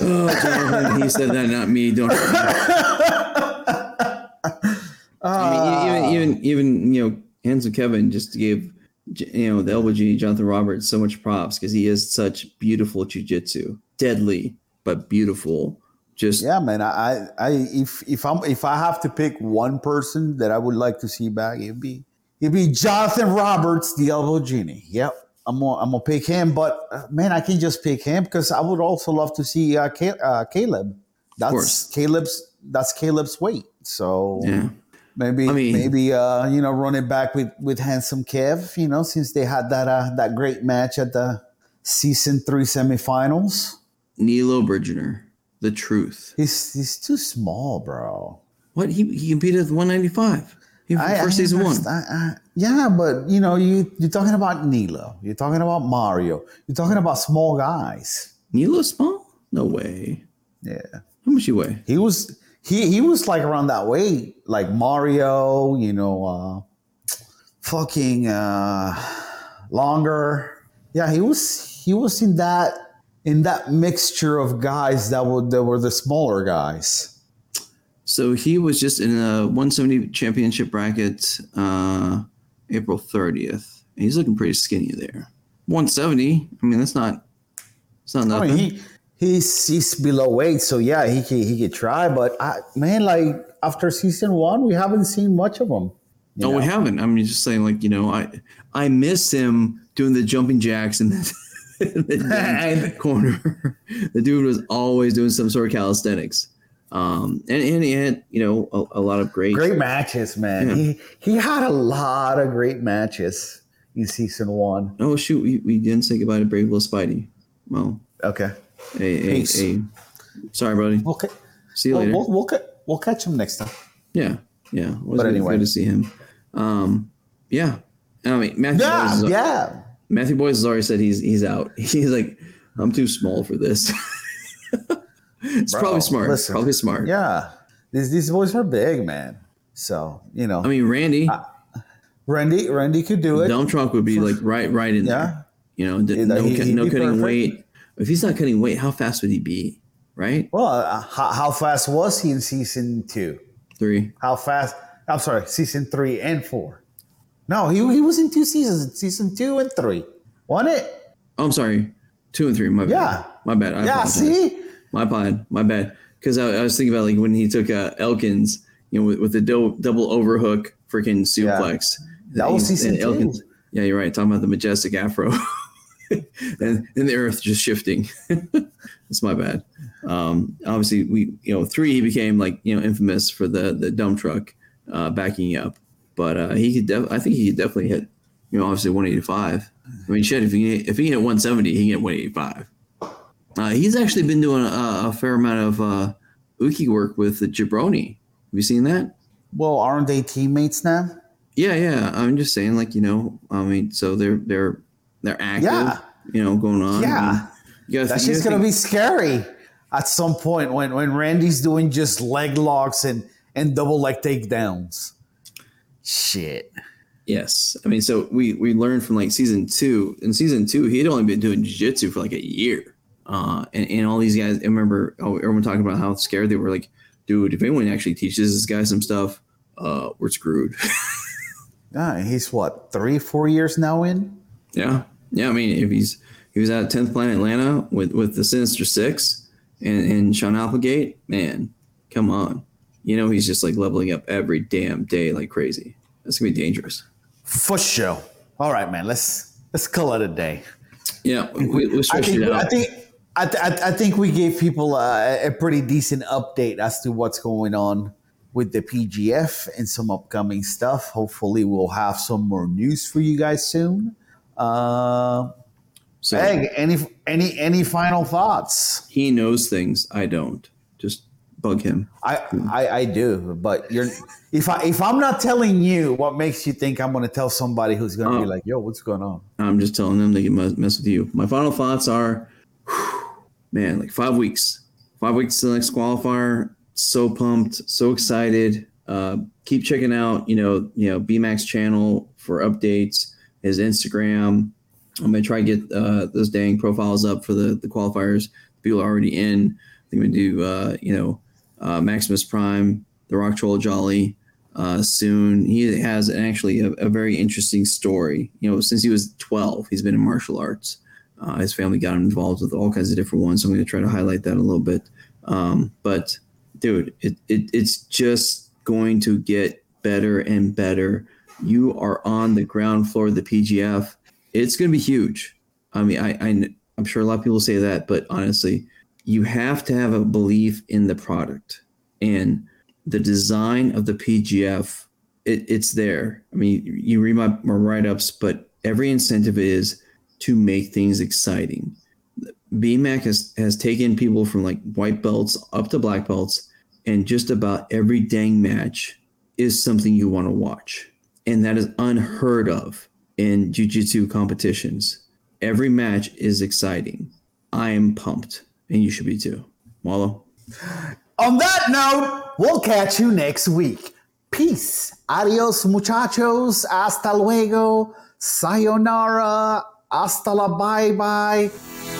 oh, Jonathan, he said that, not me. Don't. I mean, even even even you know, handsome Kevin just gave you know the LBG Jonathan Roberts so much props because he is such beautiful jujitsu, deadly but beautiful. Just Yeah, man. I, I, if if I'm if I have to pick one person that I would like to see back, it'd be it'd be Jonathan Roberts, the elbow genie. Yep, I'm gonna I'm gonna pick him. But uh, man, I can just pick him because I would also love to see uh, Ca- uh, Caleb. That's course. Caleb's that's Caleb's weight. So yeah. maybe I mean- maybe uh, you know run it back with with handsome Kev. You know since they had that uh, that great match at the season three semifinals. Nilo Bridgener, the truth. He's he's too small, bro. What he he competed at 195. He, I- first I season one. I- yeah, but you know, you you're talking about Nilo, you're talking about Mario, you're talking about small guys. Nilo small? No way. Yeah, How much you weigh? he was he he was like around that weight, like Mario. You know, uh, fucking uh, longer. Yeah, he was he was in that in that mixture of guys that were that were the smaller guys. So he was just in a 170 championship bracket uh, April 30th. He's looking pretty skinny there. 170. I mean, that's not. It's not I nothing. mean, he he's he's below weight, so yeah, he could he could try. But I, man, like after season one, we haven't seen much of him. no, we haven't. I mean, just saying, like you know, I I miss him doing the jumping jacks and. the, the corner. the dude was always doing some sort of calisthenics. Um, and, and he had you know a, a lot of great, Great matches, man. Yeah. He he had a lot of great matches in season one. Oh shoot, we, we didn't say goodbye to Brave Little Spidey. Well, Okay, a, Peace. a sorry, buddy. okay. See you We'll, later. we'll, we'll, we'll catch him next time. Yeah, yeah. It was But good, anyway. good to see him. Um, yeah. I mean, Matthew Yeah, yeah. Matthew Boyce has already said he's he's out. He's like, I'm too small for this. it's Bro, probably smart. listen. probably smart. Yeah, these these boys are big, man. So you know, I mean, Randy, Randy Randy could do it. dump truck would be like right, right in Yeah. there. You know, d- no, he- no cutting perfect. weight. If he's not cutting weight, how fast would he be? Right, Well, uh, how, how fast was he in season two? three. How fast? I'm sorry, season three and four. No, he, he was in two seasons, season two and three. Wasn't it? Oh, I'm sorry, two and three. My bad. Yeah. my bad. I yeah, apologize. see? My bad, my bad. Because I, I was thinking about like when he took uh, Elkins, you know, with, with the do- double overhook freaking suplex. That was season and Elkins, Yeah, you're right. Talking about the majestic afro, and and the earth just shifting. That's my bad. Um, obviously, we you know three he became like you know infamous for the the dump truck uh, backing up, but uh, he could. Def- I think he could definitely hit. You know, obviously 185. I mean, shit. If he if he hit 170, he can hit 185. Uh, he's actually been doing a, a fair amount of uh, uke work with the Jabroni. Have you seen that? Well, aren't they teammates now? Yeah, yeah. I'm just saying, like you know, I mean, so they're they're they're active. Yeah. You know, going on. Yeah. I mean, you gotta That's just gonna think- be scary at some point when when Randy's doing just leg locks and and double leg takedowns. Shit. Yes, I mean, so we we learned from like season two. In season two, he had only been doing jiu-jitsu for like a year. Uh, and, and all these guys, I remember oh, everyone talking about how scared they were. Like, dude, if anyone actually teaches this guy some stuff, uh, we're screwed. Ah, he's what three, four years now in. yeah, yeah. I mean, if he's he was at 10th Planet Atlanta with with the Sinister Six and and Sean Applegate, man, come on. You know he's just like leveling up every damn day like crazy. That's gonna be dangerous. For sure. All right, man. Let's let's call it a day. Yeah, we, we I think it I think I, th- I, th- I think we gave people a, a pretty decent update as to what's going on with the PGF and some upcoming stuff. Hopefully, we'll have some more news for you guys soon. Uh, so Egg, any any any final thoughts? he knows things I don't. Bug him. I, I I do, but you're if I if I'm not telling you, what makes you think I'm going to tell somebody who's going to be Oh. like, "Yo, what's going on?" I'm just telling them they can mess, mess with you. My final thoughts are, man, like five weeks, five weeks to the next qualifier. So pumped, so excited. Uh, keep checking out, you know, you know, BMAC's channel for updates. His Instagram. I'm gonna try to get uh, those dang profiles up for the the qualifiers. People are already in. I'm gonna do, uh, you know, uh, Maximus Prime, the Rock Troll Jolly uh, soon. He has actually a, a very interesting story. You know, since he was 12, he's been in martial arts. Uh, his family got him involved with all kinds of different ones. So I'm going to try to highlight that a little bit. Um, but dude, it, it it's just going to get better and better. You are on the ground floor of the PGF. It's going to be huge. I mean, I, I I'm sure a lot of people say that, but honestly, you have to have a belief in the product and the design of the PGF, it, it's there. I mean, you read my, my write ups, but every incentive is to make things exciting. BMAC has, has taken people from like white belts up to black belts, and just about every dang match is something you want to watch. And that is unheard of in jiu jitsu competitions. Every match is exciting. I am pumped, and you should be too. Wallow. On that note, we'll catch you next week. Peace. Adios, muchachos. Hasta luego. Sayonara. Hasta la bye bye.